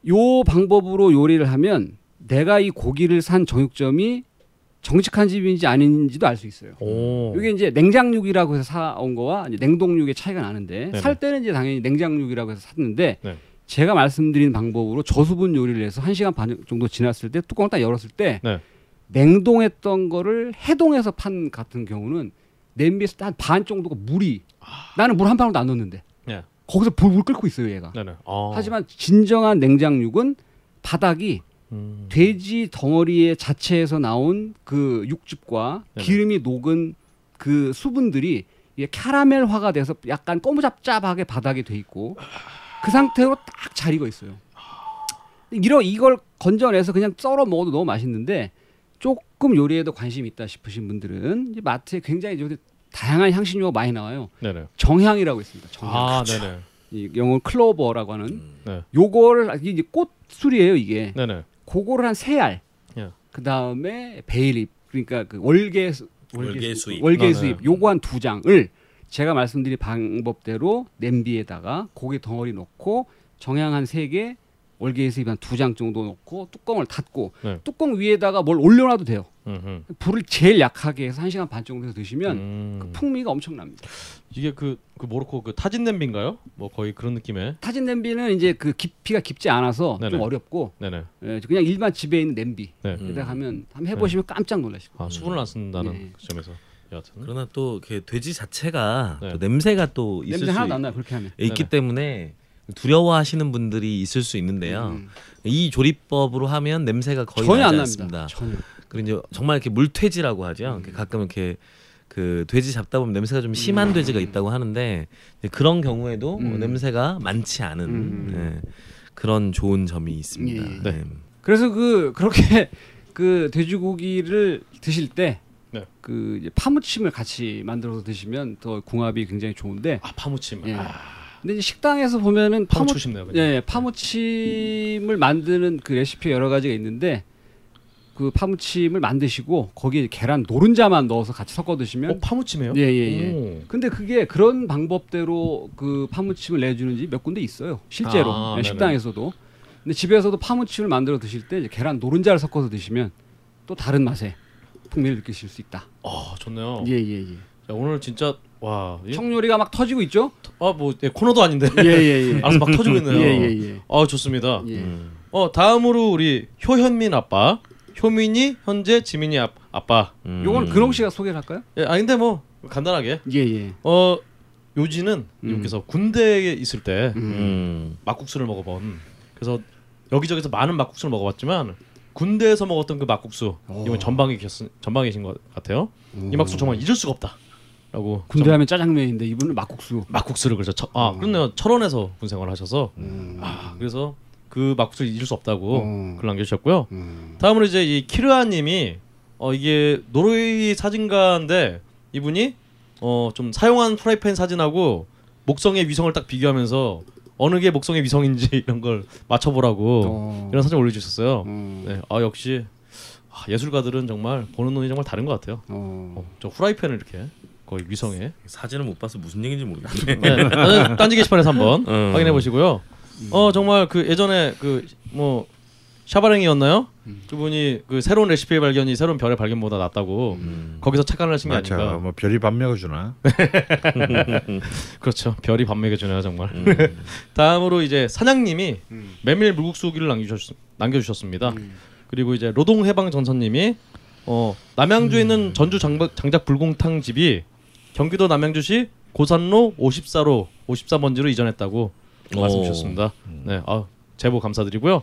요 방법으로 요리를 하면 내가 이 고기를 산 정육점이 정직한 집인지 아닌지도 알 수 있어요. 오 이게 이제 냉장육이라고 해서 사온 거와 이제 냉동육의 차이가 나는데 네네. 살 때는 이제 당연히 냉장육이라고 해서 샀는데 네. 제가 말씀드린 방법으로 저수분 요리를 해서 한 시간 반 정도 지났을 때 뚜껑을 딱 열었을 때 네. 냉동했던 거를 해동해서 판 같은 경우는 냄비에서 한 반 정도가 물이 나는 물 한 방울도 안 넣었는데 네. 거기서 불, 물 끓고 있어요 얘가. 아. 하지만 진정한 냉장육은 바닥이 음. 돼지 덩어리의 자체에서 나온 그 육즙과 네네. 기름이 녹은 그 수분들이 이게 캐러멜화가 돼서 약간 꼬무잡잡하게 바닥에 돼 있고 그 상태로 딱 잘 익어 있어요. 이러 이걸 건져내서 그냥 썰어 먹어도 너무 맛있는데 조금 요리에도 관심 있다 싶으신 분들은 이제 마트에 굉장히 이제 다양한 향신료가 많이 나와요. 네네 정향이라고 있습니다. 정향. 아 네네 이 영어 클로버라고 하는 네. 요거를 이게 꽃술이에요 이게. 네네 그거를 한 세 알. 예. 그 다음에 베일립 그러니까 그 월계 수- 월계 수잎. 월계 아, 네. 수잎 요거 한 두 장을 제가 말씀드린 방법대로 냄비에다가 고기 덩어리 넣고 정향 한 세 개, 월계에서 한두 장 정도 넣고 뚜껑을 닫고 네. 뚜껑 위에다가 뭘 올려놔도 돼요. 음, 불을 제일 약하게 해서 한 시간 반 정도 드시면 음. 그 풍미가 엄청납니다. 이게 그, 그 모로코 그 타진 냄비인가요? 뭐 거의 그런 느낌의. 타진 냄비는 이제 그 깊이가 깊지 않아서 네네. 좀 어렵고 네네. 예, 그냥 일반 집에 있는 냄비 네. 에다 하면 한번 해보시면 깜짝 놀라실 거예요. 아 수분을 안 쓴다는 네. 그 점에서 여하튼. 그러나 또 이렇게 돼지 자체가 네. 또 냄새가 또 있을 냄새 수 하나도 안 나요 그렇게 하면. 있기 네네. 때문에 두려워하시는 분들이 있을 수 있는데요. 음. 이 조리법으로 하면 냄새가 거의 전혀 나지 안 않습니다. 납니다. 전혀. 그리고 이제 정말 이렇게 물퇴지라고 하죠. 음. 가끔 이렇게 그 돼지 잡다 보면 냄새가 좀 심한 돼지가 있다고 하는데 그런 경우에도 음. 냄새가 많지 않은 음. 예, 그런 좋은 점이 있습니다. 예, 예. 네. 그래서 그 그렇게 그 돼지고기를 드실 때. 네. 그 이제 파무침을 같이 만들어서 드시면 더 궁합이 굉장히 좋은데 아 파무침. 예. 아, 근데 이제 식당에서 보면은 파무 파무치고 싶네요. 그냥. 예, 파무침을 만드는 그 레시피 여러 가지가 있는데 그 파무침을 만드시고 거기에 계란 노른자만 넣어서 같이 섞어 드시면 어 파무침이에요? 예, 예, 예. 오. 근데 그게 그런 방법대로 그 파무침을 내주는 집 몇 군데 있어요. 실제로 아, 예, 네네. 식당에서도. 근데 집에서도 파무침을 만들어 드실 때 이제 계란 노른자를 섞어서 드시면 또 다른 맛의 풍미를 느끼실 수 있다. 아 좋네요. 예, 예, 예. 자, 오늘 진짜 와. 이- 청요리가 막 터지고 있죠? 아, 뭐 예, 코너도 아닌데. 예, 예, 예. 알아서 막 터지고 있네요. 예, 예, 예. 아, 좋습니다. 예. 음. 어, 다음으로 우리 효현민 아빠. 효민이 현재 지민이 아, 아빠. 음. 요건 근홍 씨가 소개를 할까요? 예, 아 근데 뭐 간단하게. 예, 예. 어, 요지는 음. 여기서 군대에 있을 때 음. 음. 막국수를 먹어본. 그래서 여기저기서 많은 막국수를 먹어봤지만 군대에서 먹었던 그 막국수 오. 이번 전방에 계신 전방에 계신 것 같아요. 이 막국수 정말 잊을 수가 없다 라고. 군대 좀 하면 짜장면인데 이분은 막국수. 막국수를 그래서 처, 아 어. 그렇네요 철원에서 군 생활을 하셔서 음. 아 그래서 그 막국수를 잊을 수 없다고 어. 글 남겨주셨고요. 음. 다음으로 이제 이 키르아 님이 어 이게 노르웨이 사진가인데 이분이 어 좀 사용한 프라이팬 사진하고 목성의 위성을 딱 비교하면서 어느 게 목성의 위성인지 이런 걸 맞춰보라고 어. 이런 사진 올려주셨어요. 음. 네, 아 역시 아, 예술가들은 정말 보는 눈이 정말 다른 것 같아요. 어. 어, 저 후라이팬을 이렇게 거의 위성에 사진을 못 봐서 무슨 얘기인지 모르겠네. 네, 딴지 게시판에서 한번 음. 확인해 보시고요. 어 정말 그 예전에 그 뭐 샤바랭이였나요? 그분이 그 새로운 레시피의 발견이 새로운 별의 발견보다 낫다고 음. 거기서 착안을 하신 게 맞아. 아닌가. 뭐 별이 밥 먹여주나? 그렇죠. 별이 밥 먹여주네요 정말. 음. 다음으로 이제 사장님이 음. 메밀 물국수기를 남겨주셨, 남겨주셨습니다. 음. 그리고 이제 노동해방 전선님이 어 남양주에 있는 음. 전주 장박, 장작 불공탕 집이 경기도 남양주시 고산로 54로 54번지로 이전했다고 오. 말씀 주셨습니다. 네, 아 제보 감사드리고요.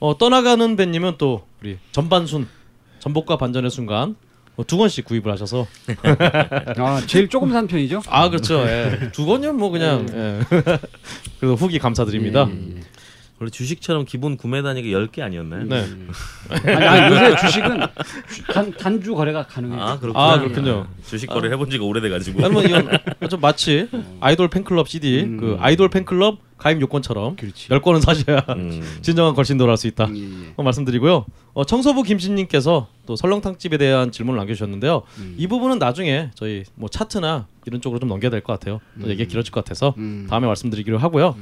어 떠나가는 배님은 또 우리 전반순 전복과 반전의 순간 어, 두 권씩 구입을 하셔서 아 제일 조금 산 편이죠? 아 그렇죠. 예. 두 권이면 뭐 그냥 예. 그래서 후기 감사드립니다. 예, 예, 예. 원래 주식처럼 기본 구매 단위가 10개 아니었나요? 네. 아니, 아니 요새 주식은 단, 단주 거래가 가능해요. 아 그렇군요. 아 그렇군요. 주식 거래 해본 지가 오래돼 가지고. 아니면 이건 좀 마치 아이돌 팬클럽 CD 음. 그 아이돌 팬클럽 가입 요건처럼 그렇지. 열 권은 사셔야 음. 진정한 걸신도를 할 수 있다. 예, 예. 어, 말씀드리고요. 어, 청소부 김신님께서 또 설렁탕집에 대한 질문을 남겨주셨는데요. 음. 이 부분은 나중에 저희 뭐 차트나 이런 쪽으로 좀 넘겨야 될 것 같아요. 또 얘기가 길어질 것 같아서 음. 다음에 말씀드리기로 하고요.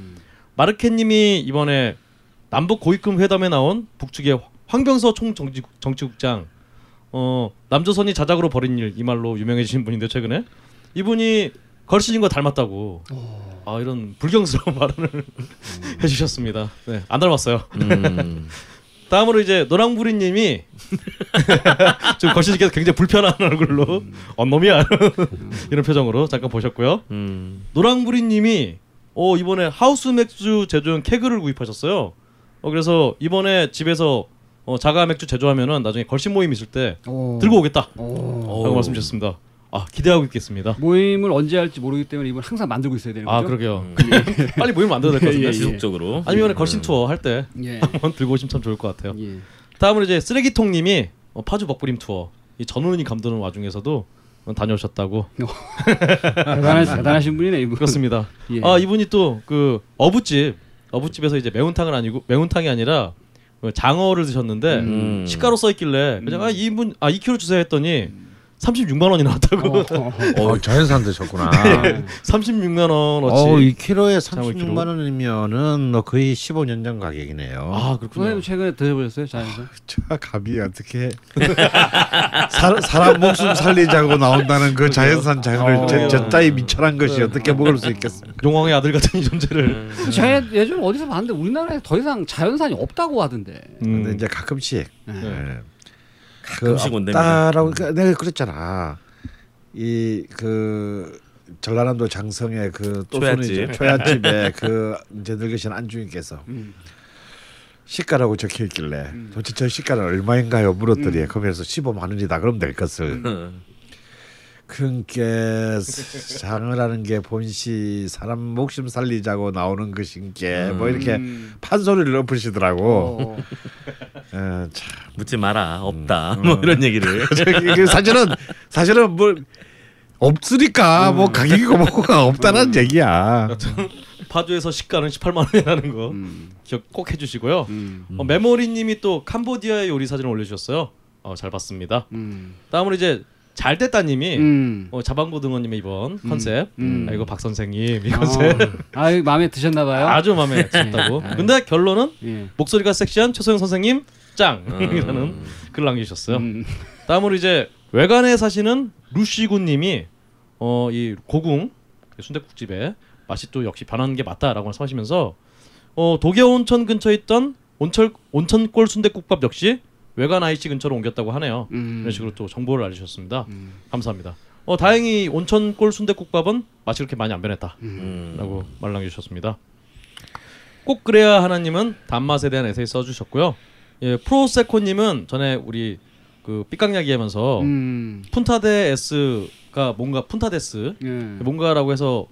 음. 마르케님이 이번에 남북 고위급 회담에 나온 북측의 황병서 총 정치 정치국장 어 남조선이 자작으로 벌인 일 이 말로 유명해지신 분인데 최근에 이분이 걸신님과 닮았다고 아 이런 불경스러운 발언을 해주셨습니다. 네, 안 닮았어요. 음. 다음으로 이제 노랑부리님이 지금 걸신님께서 굉장히 불편한 얼굴로 언놈이야 이런 표정으로 잠깐 보셨고요. 음. 노랑부리님이 어 이번에 하우스 맥주 제조용 케그를 구입하셨어요. 어 그래서 이번에 집에서 어, 자가 맥주 제조하면은 나중에 걸신 모임 있을 때 오. 들고 오겠다. 오. 라고 말씀 주셨습니다. 아 기대하고 있겠습니다. 모임을 언제 할지 모르기 때문에 이분 항상 만들고 있어야 되는 거죠. 아 그러게요. 빨리 모임 만들어야 될 것 같은데. 예, 예. 지속적으로. 아니면 걸신 투어 할때 예. 한번 들고 오시면 참 좋을 것 같아요. 예. 다음으로 이제 쓰레기통님이 어, 파주 먹부림 투어 이 전원이 감도는 와중에서도 어, 다녀오셨다고 대단하신 대단하 신 분이네 이분. 그렇습니다. 예. 아 이분이 또 그 어부집 어부집에서 이제 매운탕은 아니고 매운탕이 아니라 그 장어를 드셨는데 음. 시가로 써 있길래 그냥 아 이분 아 2kg 주세요 했더니 36만 원이 나왔다고. 어, 어. 어, 자연산 드셨구나. 36만 원 어치. 어, 2kg에 장어 36만 원이면은 뭐 거의 15년 전 가격이네요. 아 그렇군요. 선생님 최근에 드셔보셨어요 자연산? 저 감이 어떻게 사, 사람 목숨 살리자고 나온다는 그 자연산 장어를 어. 저, 저 따위 미천한 것이 어떻게 먹을 수 있겠습니까? 용왕의 아들 같은 이 존재를. 제가 예전 어디서 봤는데 우리나라에 더 이상 자연산이 없다고 하던데. 음. 근데 이제 가끔씩 네. 그. 없다라고 그러니까 내가 그랬잖아. 이 그 전라남도 장성의 그 초야집. 초야집에 그 이제 늙으신 안주인께서 음. 시가라고 적혀 있길래 도대체 저 시가는 얼마인가요? 물었더니 음. 거기에서 15만 원이다. 그럼 될 것을. 그러니까 장어라는 게 본시 사람 목숨 살리자고 나오는 것인 게뭐 이렇게 음. 판소리를 엎으시더라고. 어. 어, 참. 묻지 마라 없다 음. 뭐 이런 얘기를 사실은 사실은 뭐 없으니까 뭐 가격이 뭐가 없다는 얘기야. 파주에서 시가는 18만 원이라는 거 음. 기억 꼭 해주시고요. 음. 어, 메모리님이 또 캄보디아의 요리 사진을 올려주셨어요. 어, 잘 봤습니다. 음. 다음으로 이제 잘 됐다님이 음. 어, 자방고등어님의 이번 컨셉. 음. 아 이거 박 선생님 이 컨셉 아, 이거 마음에 드셨나 봐요. 아주 마음에 든다고. 네. 근데 결론은 예. 목소리가 섹시한 최소영 선생님 짱이라는 글 남기셨어요. 음. 다음으로 이제 외관에 사시는 루시군님이 어 이 고궁 순대국집에 맛이 또 역시 변하는 게 맞다라고 말씀하시면서 어 도계 온천 근처에 있던 온철 온천골 순대국밥 역시 외관 IC 근처로 옮겼다고 하네요. 음. 이런 식으로 또 정보를 알려주셨습니다. 음. 감사합니다. 어 다행히 온천골 순대국밥은 맛이 그렇게 많이 안 변했다라고 음. 말 남겨주셨습니다. 꼭 그래야 하나님은 단맛에 대한 에세이 써주셨고요. 예 프로세코님은 전에 우리 그 삐깍야기 하면서 음. 푼타데 S가 뭔가 푼타데스 예. 뭔가라고 해서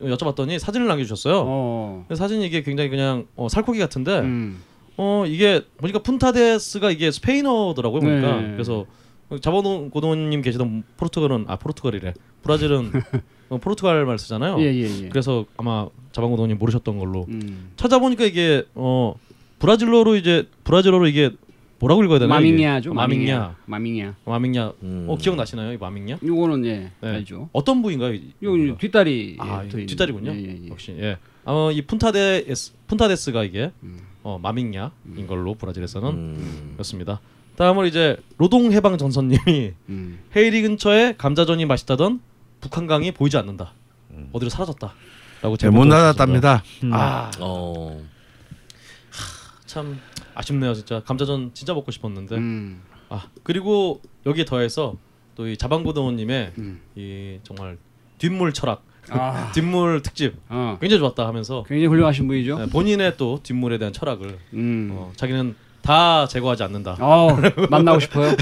여쭤봤더니 사진을 남겨주셨어요. 어. 사진이 이게 굉장히 그냥 어, 살코기 같은데 음. 어 이게 보니까 푼타데스가 이게 스페인어더라고요 보니까 네. 그래서 자본호 고도님 계시던 포르투갈은 아 포르투갈이래 브라질은 어, 포르투갈 말 쓰잖아요. 예, 예, 예. 그래서 아마 자방고도님 모르셨던 걸로 음. 찾아보니까 이게 어 브라질어로 이제 브라질어로 이게 뭐라고 읽어야 되나? 마밍야죠. 마밍야. 마밍야. 마밍야. 음. 어 기억나시나요? 이 마밍야? 요거는 예, 네. 알죠. 어떤 부위인가요? 이- 요 이거? 뒷다리 아, 뒷다리군요. 예, 예, 예. 역시 예. 아마 이 푼타데스 푼타데스가 이게 음. 어 마밍야인 걸로 브라질에서는 음. 그렇습니다. 다음으로 이제 노동 해방 전선님이 음. 헤이리 근처에 감자전이 맛있다던 북한강이 보이지 않는다. 어디로 사라졌다 라고 네, 못 나갔답니다. 아, 어. 참 아쉽네요, 진짜. 감자전 진짜 먹고 싶었는데. 음. 아, 그리고 여기에 더해서 또 이 자방고등어님의 음. 이 정말 뒷물 철학, 아. 뒷물 특집 어. 굉장히 좋았다 하면서 굉장히 훌륭하신 분이죠. 네, 본인의 또 뒷물에 대한 철학을 음. 어, 자기는 다 제거하지 않는다. 어, 만나고 싶어요.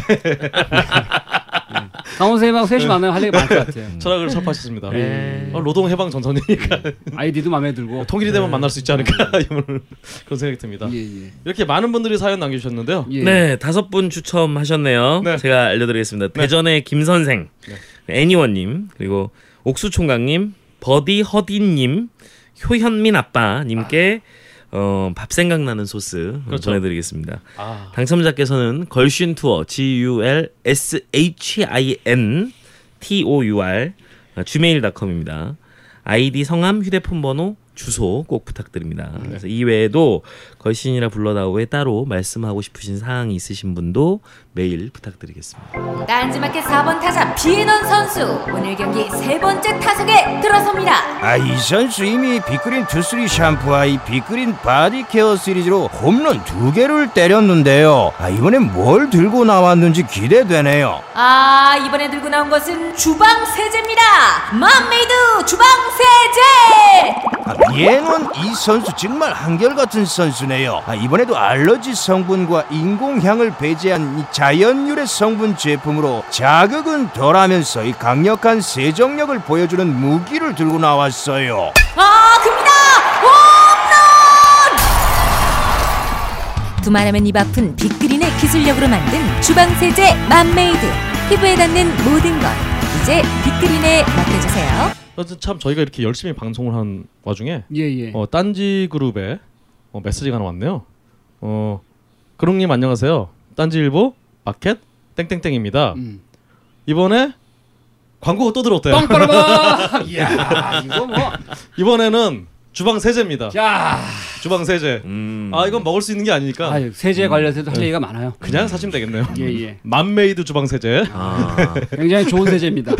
강원 선생님하고 셋이 만나면 할 얘기 많을 것 같아요. 철학을 설파하셨습니다. 네. 어, 노동 해방 전선이니까 아이디도 마음에 들고. 통일이 되면 만날 수 있지 않을까 이런 그런 생각이 듭니다. 예, 예. 이렇게 많은 분들이 사연 남겨주셨는데요. 예. 네 다섯 분 추첨하셨네요. 네. 제가 알려드리겠습니다. 대전의 김 선생, 애니원님 그리고 옥수 총각님, 버디 허디님, 효현민 아빠님께 어, 밥 생각나는 소스 그렇죠. 보내드리겠습니다. 아, 당첨자께서는 걸신 투어 G U L S H I N T O U R gmail.com입니다. 아이디 성함 휴대폰 번호 주소 꼭 부탁드립니다. 그래서 이외에도 걸신이라 불러다오에 따로 말씀하고 싶으신 사항이 있으신 분도 메일 부탁드리겠습니다. 딴지마켓 4번 타자 비에넌 선수 오늘 경기 세 번째 타석에 들어섭니다. 아, 이 선수 이미 빅그린 two three 샴푸와 이 빅그린 body care 시리즈로 홈런 두 개를 때렸는데요. 아, 이번엔 뭘 들고 나왔는지 기대되네요. 아 이번에 들고 나온 것은 주방 세제입니다. 맘메이드 주방 세제. 아, 얘는 이 선수 정말 한결같은 선수네 요. 아, 이번에도 알러지 성분과 인공향을 배제한 이 자연 유래 성분 제품으로 자극은 덜하면서 이 강력한 세정력을 보여주는 무기를 들고 나왔어요. 아 큽니다. 홈런. 두말하면 입 아픈 빅그린의 기술력으로 만든 주방 세제 맘메이드 피부에 닿는 모든 것 이제 빅그린에 맡겨주세요. 어쨌든 참 저희가 이렇게 열심히 방송을 한 와중에 예, 예. 어, 딴지 그룹에 어, 메시지가 하나 왔네요. 어, 그롱님 안녕하세요. 딴지일보 마켓 땡땡땡입니다. 음. 이번에 광고가 또 들어왔대요. 빵빠라바. 이야 이거 뭐. 이번에는 주방 세제입니다. 야. 주방 세제. 음. 아 이건 먹을 수 있는 게 아니니까 아 세제 관련해서도 할 얘기가 많아요. 그냥 사시면 되겠네요. 예예. 맘메이드 주방 세제. 아. 굉장히 좋은 세제입니다.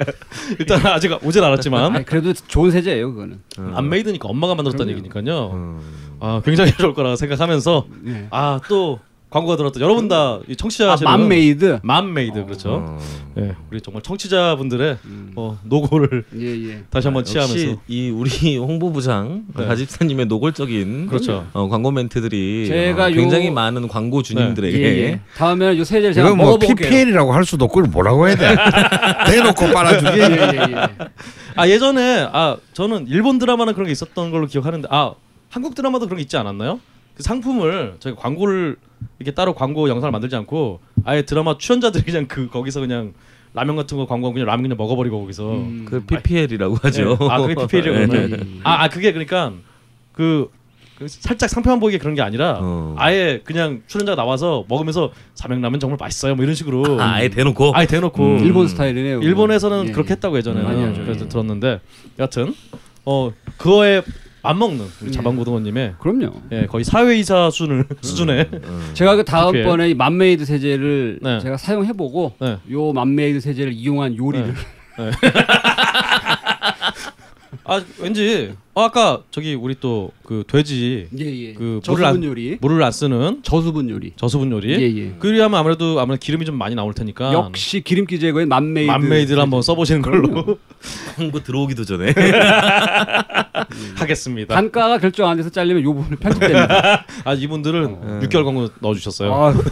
일단 아직 오진 않았지만 아니, 그래도 좋은 세제예요 그거는. 맘메이드니까 엄마가 만들었다는 그럼요. 얘기니까요. 음. 아 굉장히 좋을 거라 생각하면서 네. 아또 광고가 들었다. 여러분 다이 아, 청취자시는 맘메이드. 맘메이드 그렇죠. 어. 예, 우리 정말 청취자분들의 음. 어, 노고를 예 예. 다시 한번 역시 치하면서 이 우리 홍보부장 네. 가집사님의 노골적인 그렇죠. 어, 광고 멘트들이 제가 어, 요- 굉장히 많은 광고 주님들에게 예예. 다음에는 요 세제를 제가 뭐 먹어볼게요. PPL이라고 할 수도 없고 뭐라고 해야 돼? 대놓고 빨아주기. 예예예. 아 예전에 아 저는 일본 드라마는 그런 게 있었던 걸로 기억하는데 아 한국 드라마도 그런 게 있지 않았나요? 그 상품을 저희가 광고를 이렇게 따로 광고 영상을 만들지 않고 아예 드라마 출연자들이 그냥 그 거기서 그냥 라면 같은 거 광고 그냥 라면 그냥 먹어버리고 거기서 음. 그 PPL이라고 하죠. 예. 아 그게 PPL이라고 네. 그러나요? 아, 아 그게 그러니까 그, 그 살짝 상표만 보이게 그런 게 아니라 어. 아예 그냥 출연자가 나와서 먹으면서 삼양라면 정말 맛있어요 뭐 이런 식으로 아, 아예 대놓고 아예 대놓고 음. 일본 스타일이네요. 일본에서는 예, 그렇게 예. 했다고 예전에는 많이 하죠. 그래서 예. 들었는데 여하튼 어 그거에 맞먹는 우리 예. 자반고등어님의 그럼요. 예, 거의 사외이사 수준을 수준의 음. 제가 그. 다음번에 이 맘메이드 세제를 네. 제가 사용해보고 네. 요 맘메이드 세제를 이용한 요리를 네. 아 왠지 어, 아까 저기 우리 또 그 돼지 예 예. 그 물을 저수분 안- 요리. 물을 안 쓰는 저수분 요리. 저수분 요리 예 예. 그리하면 아무래도 아무래도 기름이 좀 많이 나올 테니까 역시 기름기 제거에 맘메이드. 맘메이드를 한번 써보시는 걸로. 홍보 들어오기도 전에 하겠습니다. 단가가 결정 안 돼서 잘리면 요 부분을 편집됩니다. 아 이분들은 어. 6개월 광고 넣어주셨어요. 아,